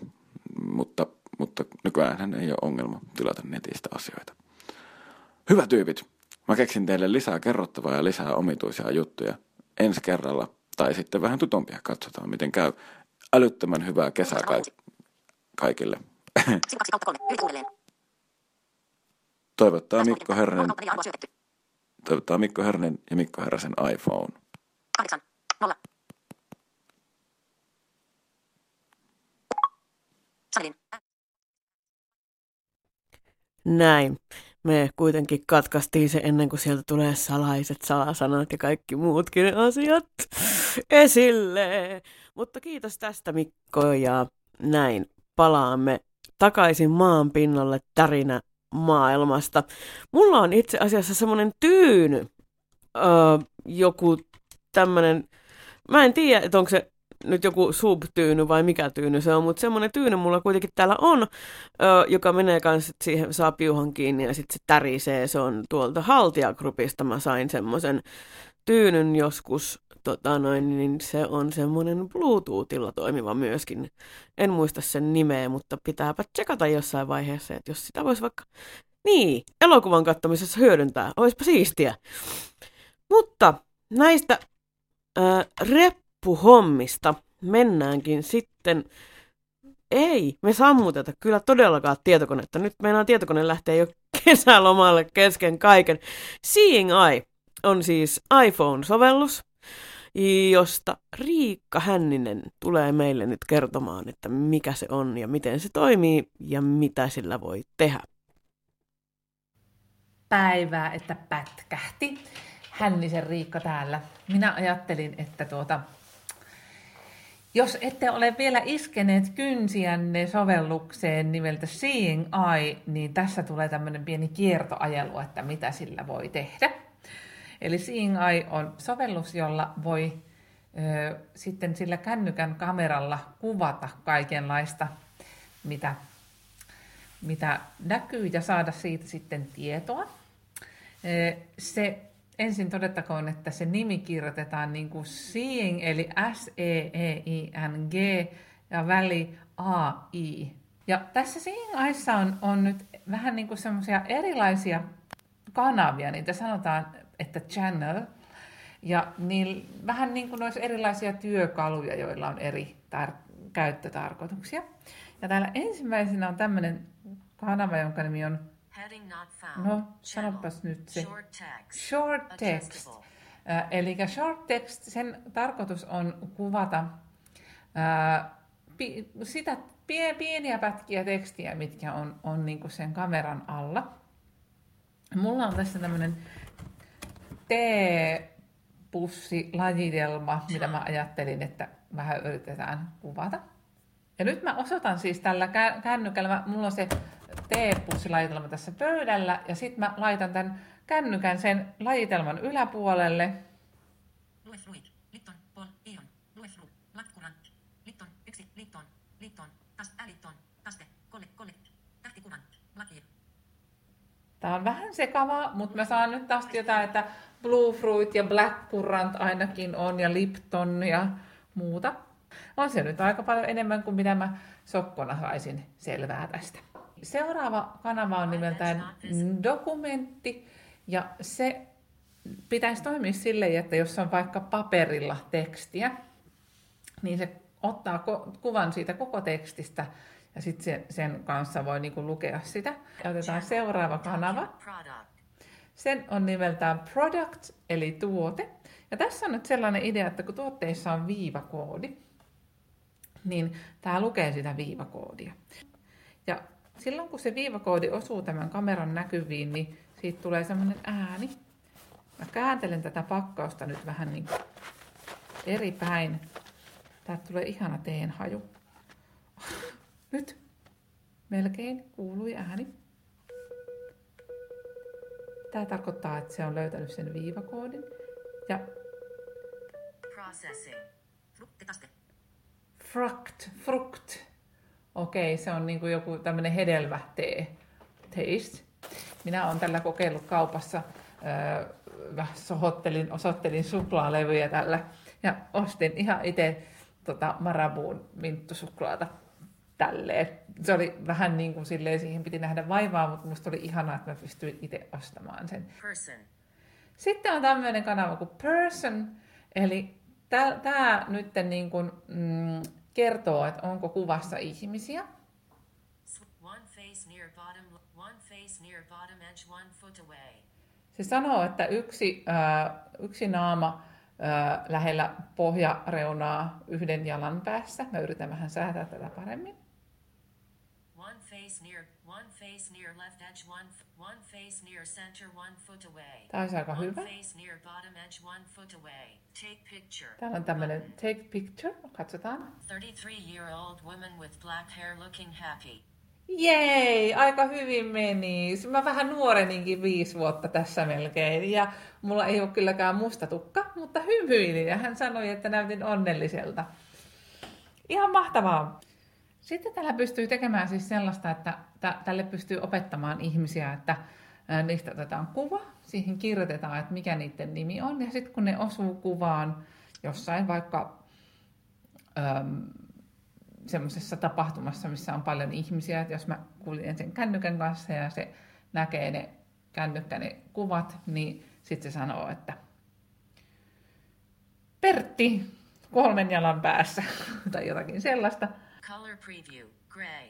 mutta, mutta nykyään ei ole ongelma tilata netistä asioita. Hyvä tyypit, mä keksin teille lisää kerrottavaa ja lisää omituisia juttuja ensi kerralla, tai sitten vähän tutompia, katsotaan miten käy. Älyttömän hyvää kesää kaikille. Toivottaa Mikko Herranen, toivottaa Mikko Herranen ja Mikko Herrasen iPhone. 8, 0. Näin. Me kuitenkin katkaistiin se ennen kuin sieltä tulee salaiset salasanat ja kaikki muutkin asiat esille. Mutta kiitos tästä Mikko ja näin palaamme takaisin maan pinnalle tärinä maailmasta. Mulla on itse asiassa semmoinen tyyny, öö, joku tämmöinen, mä en tiedä, että onko se nyt joku subtyyny vai mikä tyyny se on, mutta semmoinen tyyny mulla kuitenkin täällä on, ö, joka menee kanssa, siihen saa piuhan kiinni ja sitten se tärisee. Se on tuolta Haltiagrupista, mä sain semmoisen tyynyn joskus, tota noin, niin se on semmoinen Bluetoothilla toimiva myöskin. En muista sen nimeä, mutta pitääpä tsekata jossain vaiheessa, että jos sitä voisi vaikka, niin, elokuvan katsomisessa hyödyntää, olisipa siistiä. Mutta näistä äh, reppuhommista mennäänkin sitten ei, me sammuteta kyllä todellakaan tietokonetta. Nyt meidän tietokone lähtee jo kesälomalle kesken kaiken. Seeing Eye on siis iPhone-sovellus, josta Riikka Hänninen tulee meille nyt kertomaan, että mikä se on ja miten se toimii ja mitä sillä voi tehdä. Päivää, että pätkähti. Hännisen Riikka täällä. Minä ajattelin, että tuota, jos ette ole vielä iskeneet kynsiänne sovellukseen nimeltä Seeing Eye, niin tässä tulee tämmöinen pieni kiertoajelu, että mitä sillä voi tehdä. Eli Seeing Eye on sovellus, jolla voi ö, sitten sillä kännykän kameralla kuvata kaikenlaista, mitä, mitä näkyy ja saada siitä sitten tietoa. Se ensin todettakoon, että se nimi kirjoitetaan niin kuin seeing, eli S-E-E-I-N-G ja väli A-I. Ja tässä seeing aissa on, on nyt vähän niin kuin semmoisia erilaisia kanavia, niitä sanotaan, että channel, ja niin, vähän niin kuin olisi erilaisia työkaluja, joilla on eri tar- käyttötarkoituksia. Ja täällä ensimmäisenä on tämmöinen kanava, jonka nimi on No, sanopas nyt se. Short text. Short text. Äh, eli short text, sen tarkoitus on kuvata äh, pi, sitä pie, pieniä pätkiä tekstiä, mitkä on, on niinku sen kameran alla. Mulla on tässä tämmöinen T-pussilajitelma, mitä mä ajattelin, että vähän yritetään kuvata. Ja nyt mä osoitan siis tällä kännykällä, mulla on se teepussilajitelma tässä pöydällä ja sitten mä laitan tämän kännykän sen lajitelman yläpuolelle. Lue fruit, litton, pol, ion, lue fru, lakkurant, litton, yksi, litton, litton, tas, älitton, taste, kolle, kolle, tähtikuvan, laki. Tää on vähän sekavaa, mutta mä saan nyt taas jotain, että Blue Fruit ja Black Currant ainakin on ja Lipton ja muuta. On se nyt aika paljon enemmän kuin mitä mä sokkona saisin selvää tästä. Seuraava kanava on nimeltään dokumentti, ja se pitäisi toimia silleen, että jos on vaikka paperilla tekstiä, niin se ottaa kuvan siitä koko tekstistä ja sitten sen, sen kanssa voi niinku lukea sitä. Ja otetaan seuraava kanava. Sen on nimeltään Product, eli tuote. Ja tässä on nyt sellainen idea, että kun tuotteissa on viivakoodi, niin tämä lukee sitä viivakoodia. Ja silloin kun se viivakoodi osuu tämän kameran näkyviin, niin siitä tulee semmoinen ääni. Mä kääntelen tätä pakkausta nyt vähän niin eri päin. Täältä tulee ihana teen haju. Nyt melkein kuului ääni. Tämä tarkoittaa, että se on löytänyt sen viivakoodin. Ja. Fruct, fruct. Okei, se on niinku joku tämmöinen hedelmä tee. Taste. Minä olen tällä kokeillut kaupassa. Öö, sohottelin, osoittelin suklaalevyjä tällä ja ostin ihan itse tota Marabuun minttusuklaata tälleen. Se oli vähän niin kuin silleen, siihen piti nähdä vaivaa, mutta musta oli ihanaa, että mä pystyin itse ostamaan sen. Person. Sitten on tämmöinen kanava kuin Person, eli tämä nyt niin kuin, mm, kertoo, että onko kuvassa ihmisiä. Se sanoo, että yksi, äh, yksi naama äh, lähellä pohjareunaa yhden jalan päässä. Mä yritän vähän säätää tätä paremmin. Face near, one face near left edge one, one face near center one foot away. Tää olisi aika one hyvä. face near bottom edge one foot away. Take picture. Täällä on tämmöinen take picture. Katsotaan. 33-year-old woman with black hair looking happy. Jei, aika hyvin meni. Mä vähän nuoreninkin viisi vuotta tässä melkein. Ja mulla ei ole kylläkään musta tukka, mutta hymyilin. Ja hän sanoi, että näytin onnelliselta. Ihan mahtavaa. Sitten tällä pystyy tekemään siis sellaista, että tä- tälle pystyy opettamaan ihmisiä, että niistä otetaan kuva, siihen kirjoitetaan, että mikä niiden nimi on, ja sitten kun ne osuu kuvaan jossain vaikka semmoisessa tapahtumassa, missä on paljon ihmisiä, että jos mä kuljen sen kännykän kanssa ja se näkee ne kännykkä ne kuvat, niin sitten se sanoo, että Pertti kolmen jalan päässä tai jotakin sellaista. Color preview. Gray.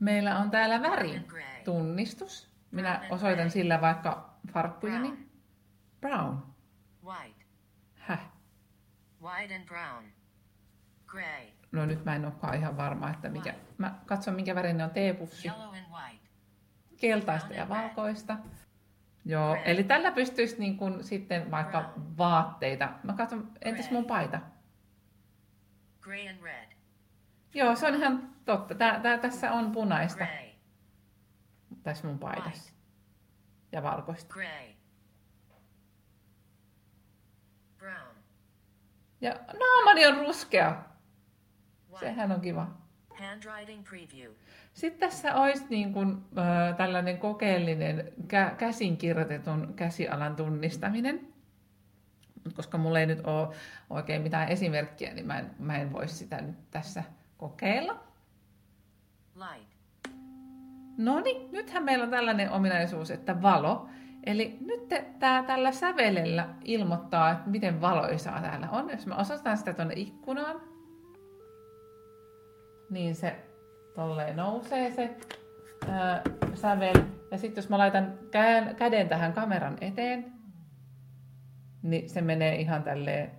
Meillä on täällä väritunnistus. Minä osoitan sillä vaikka farkkujani. Brown. White. Häh? White and brown. Gray. No nyt mä en olekaan ihan varma, että mikä. Mä katson, minkä värinen on teepussi. Yellow and white. Keltaista ja valkoista. Joo, eli tällä pystyisi niin kuin sitten vaikka vaatteita. Mä katson, entäs mun paita? Gray and red. Joo, se on ihan totta. Tää, tää, tässä on punaista Gray. tässä mun paidassa. Ja valkoista. Gray. Brown. Ja naamani on ruskea. Sehän on kiva. Handwriting preview. Sitten tässä olisi niin kuin, äh, tällainen kokeellinen kä- käsin kirjoitetun käsialan tunnistaminen. Koska mulla ei nyt ole oikein mitään esimerkkiä, niin mä en, mä en voi sitä nyt tässä kokeilla. Light. No niin, nythän meillä on tällainen ominaisuus, että valo. Eli nyt tämä tällä sävelellä ilmoittaa, että miten valoisaa täällä on. Jos mä osoitan sitä tuonne ikkunaan, niin se tolleen nousee se ää, sävel. Ja sitten jos mä laitan kään, käden tähän kameran eteen, niin se menee ihan tälleen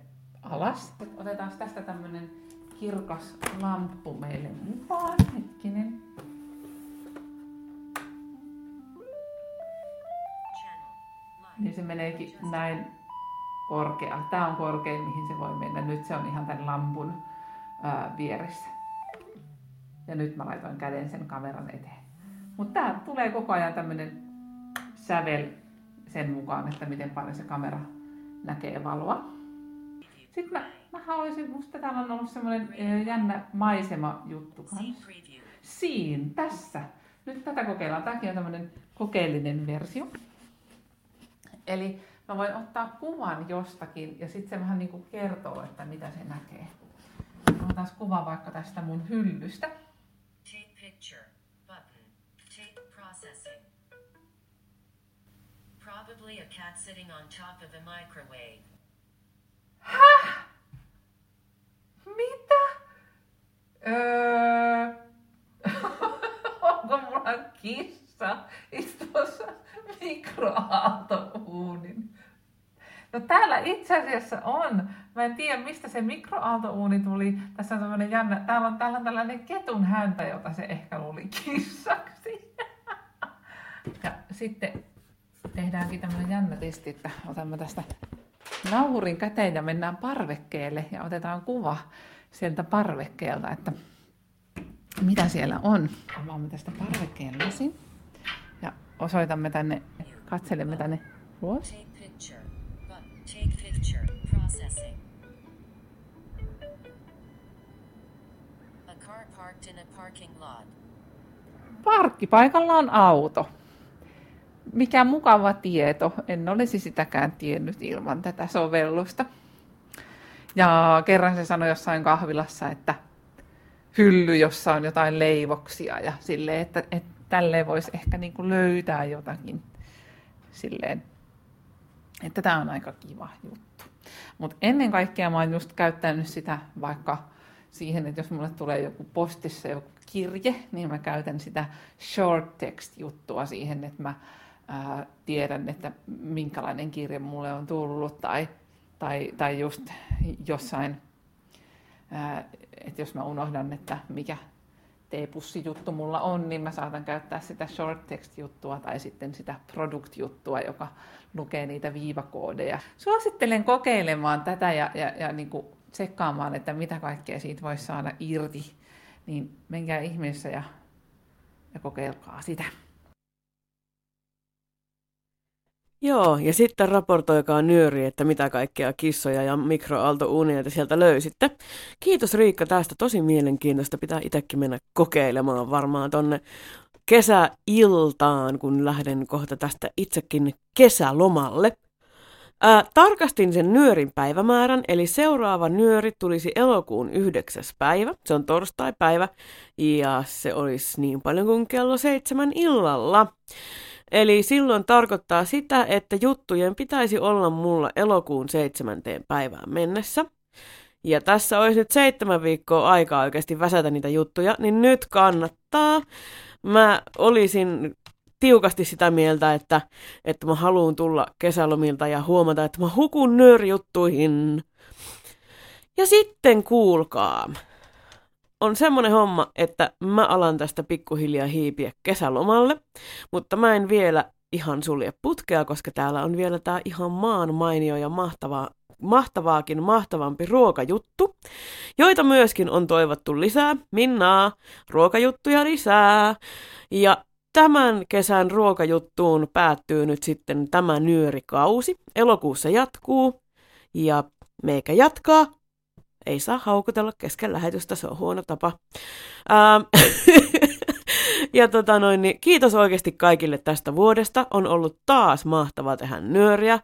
alas. Otetaan tästä tämmönen kirkas lamppu meille mukaan. Hetkinen. Niin se meneekin näin korkealle. Tämä on korkein, mihin se voi mennä. Nyt se on ihan tämän lampun ää, vieressä. Ja nyt mä laitoin käden sen kameran eteen. Mutta tää tulee koko ajan tämmönen sävel sen mukaan, että miten paljon se kamera näkee valoa. Sitten mä, mä haluaisin, musta täällä on ollut semmoinen jännä maisema juttu kanssa. Siin, tässä. Nyt tätä kokeillaan. Tämäkin on tämmöinen kokeellinen versio. Eli mä voin ottaa kuvan jostakin ja sitten se vähän niin kuin kertoo, että mitä se näkee. Otetaan kuva vaikka tästä mun hyllystä. Take picture. Button. Take processing. Probably a cat sitting on top of a microwave. Häh? Mitä? Öö... Onko mulla kissa istumassa mikroaaltouunin? No täällä itse asiassa on. Mä en tiedä, mistä se mikroaaltouuni tuli. Tässä on tämmöinen jännä, täällä on, täällä on tällainen ketun häntä, jota se ehkä luuli kissaksi. Ja sitten tehdäänkin tämmöinen jännä testi, että otamme tästä nauhurin käteen ja mennään parvekkeelle ja otetaan kuva sieltä parvekkeelta, että mitä siellä on. Avaamme tästä parvekkeen lasin ja osoitamme tänne, katselemme tänne ulos. Take picture. Button. Take picture. Processing. Car parked in a parking lot. Parkkipaikalla on auto. Mikä mukava tieto. En olisi sitäkään tiennyt ilman tätä sovellusta. Ja kerran se sanoi jossain kahvilassa, että hylly, jossa on jotain leivoksia ja silleen, että, että tälleen voisi ehkä niin kuin löytää jotakin silleen, että tämä on aika kiva juttu. Mutta ennen kaikkea mä oon just käyttänyt sitä vaikka siihen, että jos mulle tulee joku postissa joku kirje, niin mä käytän sitä short text juttua siihen, että mä ää, tiedän, että minkälainen kirje mulle on tullut tai, tai, tai just jossain, ää, että jos mä unohdan, että mikä teepussijuttu mulla on, niin mä saatan käyttää sitä short text-juttua tai sitten sitä product-juttua, joka lukee niitä viivakoodeja. Suosittelen kokeilemaan tätä ja, ja, ja niin kuin tsekkaamaan, että mitä kaikkea siitä voisi saada irti. Niin menkää ihmeessä ja, ja kokeilkaa sitä. Joo, ja sitten raportoikaa nyöri, että mitä kaikkea kissoja ja mikroaaltouuneita sieltä löysitte. Kiitos Riikka tästä, tosi mielenkiintoista. Pitää itsekin mennä kokeilemaan varmaan tonne kesäiltaan, kun lähden kohta tästä itsekin kesälomalle. Ää, tarkastin sen nyörin päivämäärän, eli seuraava nyöri tulisi elokuun 9. päivä, se on torstai-päivä, ja se olisi niin paljon kuin kello seitsemän illalla. Eli silloin tarkoittaa sitä, että juttujen pitäisi olla mulla elokuun seitsemänteen päivään mennessä. Ja tässä olisi nyt seitsemän viikkoa aikaa oikeasti väsätä niitä juttuja, niin nyt kannattaa. Mä olisin tiukasti sitä mieltä, että, että mä haluan tulla kesälomilta ja huomata, että mä hukun nöörjuttuihin. Ja sitten kuulkaa, on semmoinen homma, että mä alan tästä pikkuhiljaa hiipiä kesälomalle, mutta mä en vielä ihan sulje putkea, koska täällä on vielä tää ihan maan mainio ja mahtavaa, mahtavaakin mahtavampi ruokajuttu, joita myöskin on toivottu lisää. Minnaa, ruokajuttuja lisää. Ja tämän kesän ruokajuttuun päättyy nyt sitten tämä nyörikausi. Elokuussa jatkuu ja meikä jatkaa ei saa haukutella kesken lähetystä, se on huono tapa. Ähm, ja tota noin, niin kiitos oikeasti kaikille tästä vuodesta. On ollut taas mahtava tehdä nyöriä.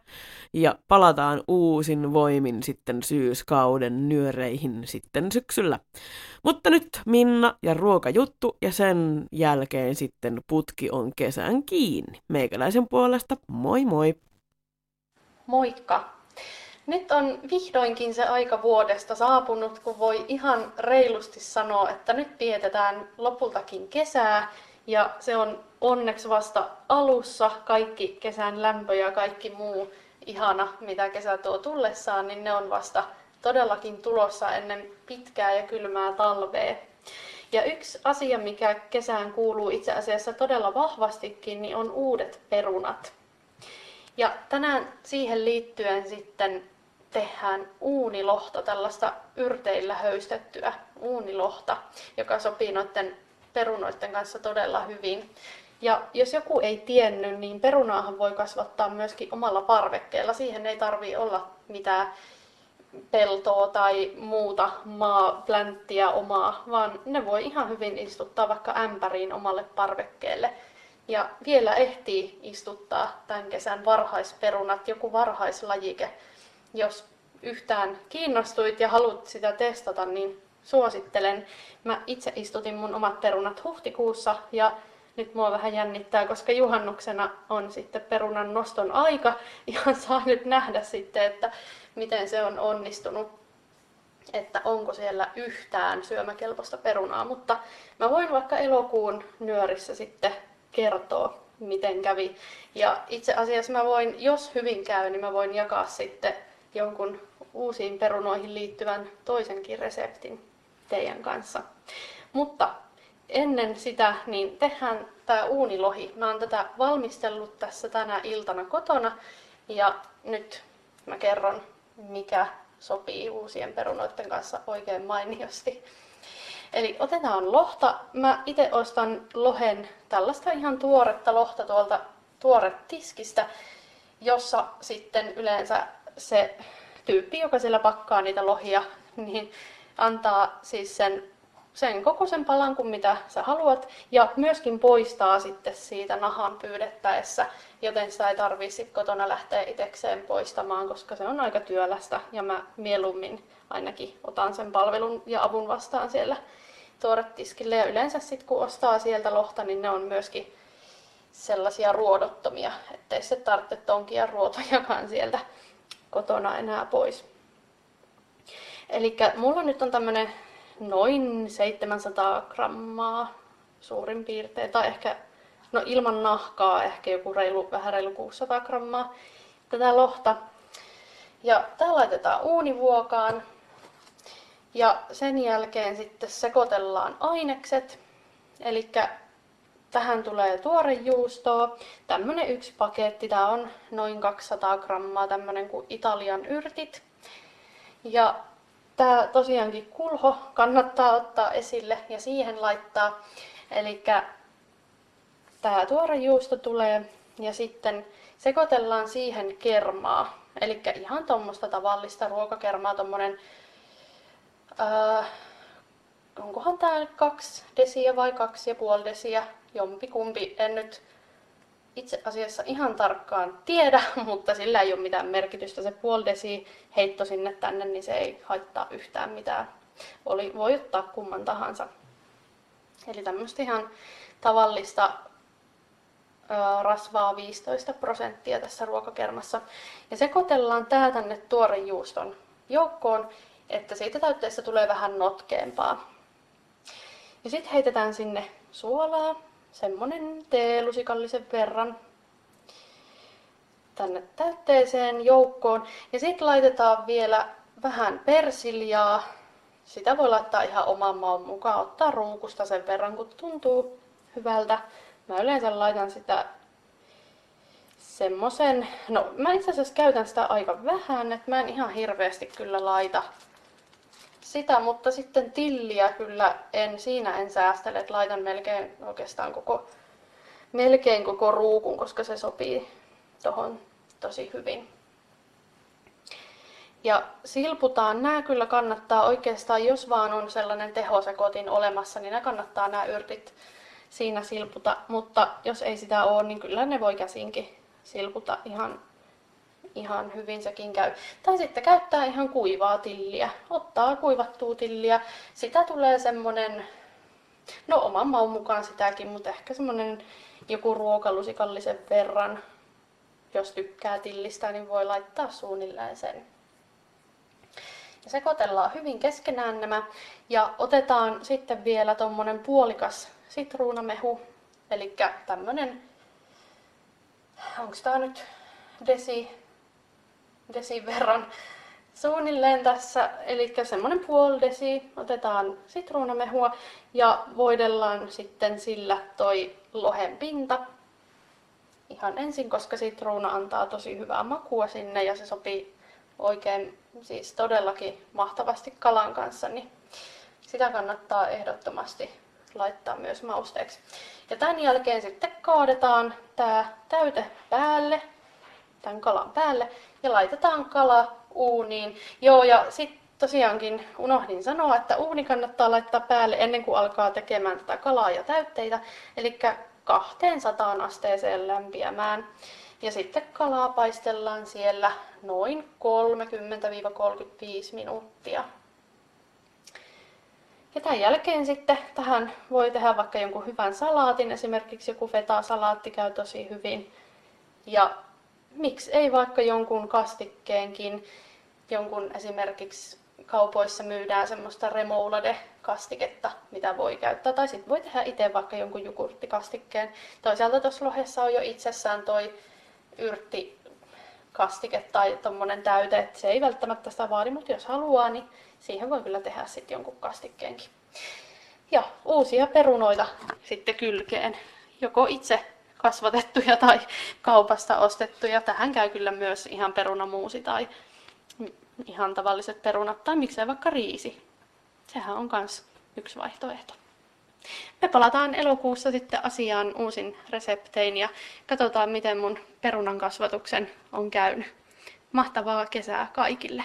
Ja palataan uusin voimin sitten syyskauden nyöreihin sitten syksyllä. Mutta nyt Minna ja ruokajuttu ja sen jälkeen sitten putki on kesän kiinni. Meikäläisen puolesta moi moi! Moikka! Nyt on vihdoinkin se aika vuodesta saapunut, kun voi ihan reilusti sanoa, että nyt vietetään lopultakin kesää ja se on onneksi vasta alussa kaikki kesän lämpö ja kaikki muu ihana, mitä kesä tuo tullessaan, niin ne on vasta todellakin tulossa ennen pitkää ja kylmää talvea. Ja yksi asia, mikä kesään kuuluu itse asiassa todella vahvastikin, niin on uudet perunat. Ja tänään siihen liittyen sitten tehdään uunilohta, tällaista yrteillä höystettyä uunilohta, joka sopii noiden perunoiden kanssa todella hyvin. Ja jos joku ei tiennyt, niin perunaahan voi kasvattaa myöskin omalla parvekkeella. Siihen ei tarvi olla mitään peltoa tai muuta maaplänttiä omaa, vaan ne voi ihan hyvin istuttaa vaikka ämpäriin omalle parvekkeelle. Ja vielä ehtii istuttaa tämän kesän varhaisperunat, joku varhaislajike, jos yhtään kiinnostuit ja haluat sitä testata, niin suosittelen. Mä itse istutin mun omat perunat huhtikuussa ja nyt mua vähän jännittää, koska juhannuksena on sitten perunan noston aika ja saa nyt nähdä sitten, että miten se on onnistunut, että onko siellä yhtään syömäkelpoista perunaa, mutta mä voin vaikka elokuun nyörissä sitten kertoa, miten kävi. Ja itse asiassa mä voin, jos hyvin käy, niin mä voin jakaa sitten jonkun uusiin perunoihin liittyvän toisenkin reseptin teidän kanssa. Mutta ennen sitä, niin tehdään tämä uunilohi. Mä oon tätä valmistellut tässä tänä iltana kotona ja nyt mä kerron, mikä sopii uusien perunoiden kanssa oikein mainiosti. Eli otetaan lohta. Mä itse ostan lohen, tällaista ihan tuoretta lohta tuolta tuore tiskistä, jossa sitten yleensä se tyyppi, joka siellä pakkaa niitä lohia, niin antaa siis sen sen kokoisen palan kuin mitä sä haluat. Ja myöskin poistaa sitten siitä nahan pyydettäessä, joten sitä ei tarvitse kotona lähteä itsekseen poistamaan, koska se on aika työlästä. Ja mä mieluummin ainakin otan sen palvelun ja avun vastaan siellä tuoretiskille. Ja yleensä sitten kun ostaa sieltä lohta, niin ne on myöskin sellaisia ruodottomia, ettei se tarvitse tonkia ruotojakaan sieltä kotona enää pois. Eli mulla nyt on tämmönen noin 700 grammaa suurin piirtein, tai ehkä, no ilman nahkaa ehkä joku reilu, vähän reilu 600 grammaa tätä lohta. Ja tää laitetaan uunivuokaan. Ja sen jälkeen sitten sekoitellaan ainekset. Eli tähän tulee tuorejuustoa. Tämmönen yksi paketti, tää on noin 200 grammaa, tämmönen kuin Italian yrtit. Ja Tämä tosiaankin kulho kannattaa ottaa esille ja siihen laittaa. Eli tämä tuore juusto tulee ja sitten sekoitellaan siihen kermaa. Eli ihan tuommoista tavallista ruokakermaa, tuommoinen, äh, onkohan tämä kaksi desiä vai kaksi ja puoli desiä, jompikumpi, en nyt itse asiassa ihan tarkkaan tiedä, mutta sillä ei ole mitään merkitystä. Se puoli desi heitto sinne tänne, niin se ei haittaa yhtään mitään. Oli, voi ottaa kumman tahansa. Eli tämmöistä ihan tavallista ö, rasvaa 15 prosenttia tässä ruokakermassa. Ja sekoitellaan tää tänne tuoren juuston joukkoon, että siitä täytteestä tulee vähän notkeampaa. Ja sitten heitetään sinne suolaa, semmonen teelusikallisen verran tänne täytteeseen joukkoon. Ja sitten laitetaan vielä vähän persiljaa. Sitä voi laittaa ihan oman maun mukaan, ottaa ruukusta sen verran, kun tuntuu hyvältä. Mä yleensä laitan sitä semmosen, no mä itse asiassa käytän sitä aika vähän, että mä en ihan hirveästi kyllä laita sitä, mutta sitten tilliä kyllä en, siinä en säästele, että laitan melkein oikeastaan koko, melkein koko ruukun, koska se sopii tohon tosi hyvin. Ja silputaan, nämä kyllä kannattaa oikeastaan, jos vaan on sellainen tehosekotin olemassa, niin nämä kannattaa nämä yrtit siinä silputa, mutta jos ei sitä ole, niin kyllä ne voi käsinkin silputa ihan ihan hyvin sekin käy. Tai sitten käyttää ihan kuivaa tilliä. Ottaa kuivattua tilliä. Sitä tulee semmonen, no oman maun mukaan sitäkin, mutta ehkä semmonen joku ruokalusikallisen verran. Jos tykkää tillistä, niin voi laittaa suunnilleen sen. Ja sekoitellaan hyvin keskenään nämä ja otetaan sitten vielä tuommoinen puolikas sitruunamehu. Eli tämmönen, onko tää nyt desi desin verran suunnilleen tässä. Eli semmoinen puoli desi otetaan sitruunamehua ja voidellaan sitten sillä toi lohen pinta. Ihan ensin, koska sitruuna antaa tosi hyvää makua sinne ja se sopii oikein siis todellakin mahtavasti kalan kanssa, niin sitä kannattaa ehdottomasti laittaa myös mausteeksi. Ja tämän jälkeen sitten kaadetaan tämä täyte päälle, tämän kalan päälle ja laitetaan kala uuniin. Joo, ja sitten tosiaankin unohdin sanoa, että uuni kannattaa laittaa päälle ennen kuin alkaa tekemään tätä kalaa ja täytteitä, eli 200 asteeseen lämpiämään. Ja sitten kalaa paistellaan siellä noin 30-35 minuuttia. Ja tämän jälkeen sitten tähän voi tehdä vaikka jonkun hyvän salaatin, esimerkiksi joku feta-salaatti käy tosi hyvin. Ja miksi ei vaikka jonkun kastikkeenkin, jonkun esimerkiksi kaupoissa myydään semmoista remoulade-kastiketta, mitä voi käyttää. Tai sitten voi tehdä itse vaikka jonkun jogurttikastikkeen. Toisaalta tuossa lohessa on jo itsessään toi yrtti kastike tai tommonen täyte, että se ei välttämättä sitä vaadi, mutta jos haluaa, niin siihen voi kyllä tehdä sitten jonkun kastikkeenkin. Ja uusia perunoita sitten kylkeen. Joko itse kasvatettuja tai kaupasta ostettuja. Tähän käy kyllä myös ihan perunamuusi tai ihan tavalliset perunat tai miksei vaikka riisi. Sehän on myös yksi vaihtoehto. Me palataan elokuussa sitten asiaan uusin reseptein ja katsotaan miten mun perunan kasvatuksen on käynyt. Mahtavaa kesää kaikille!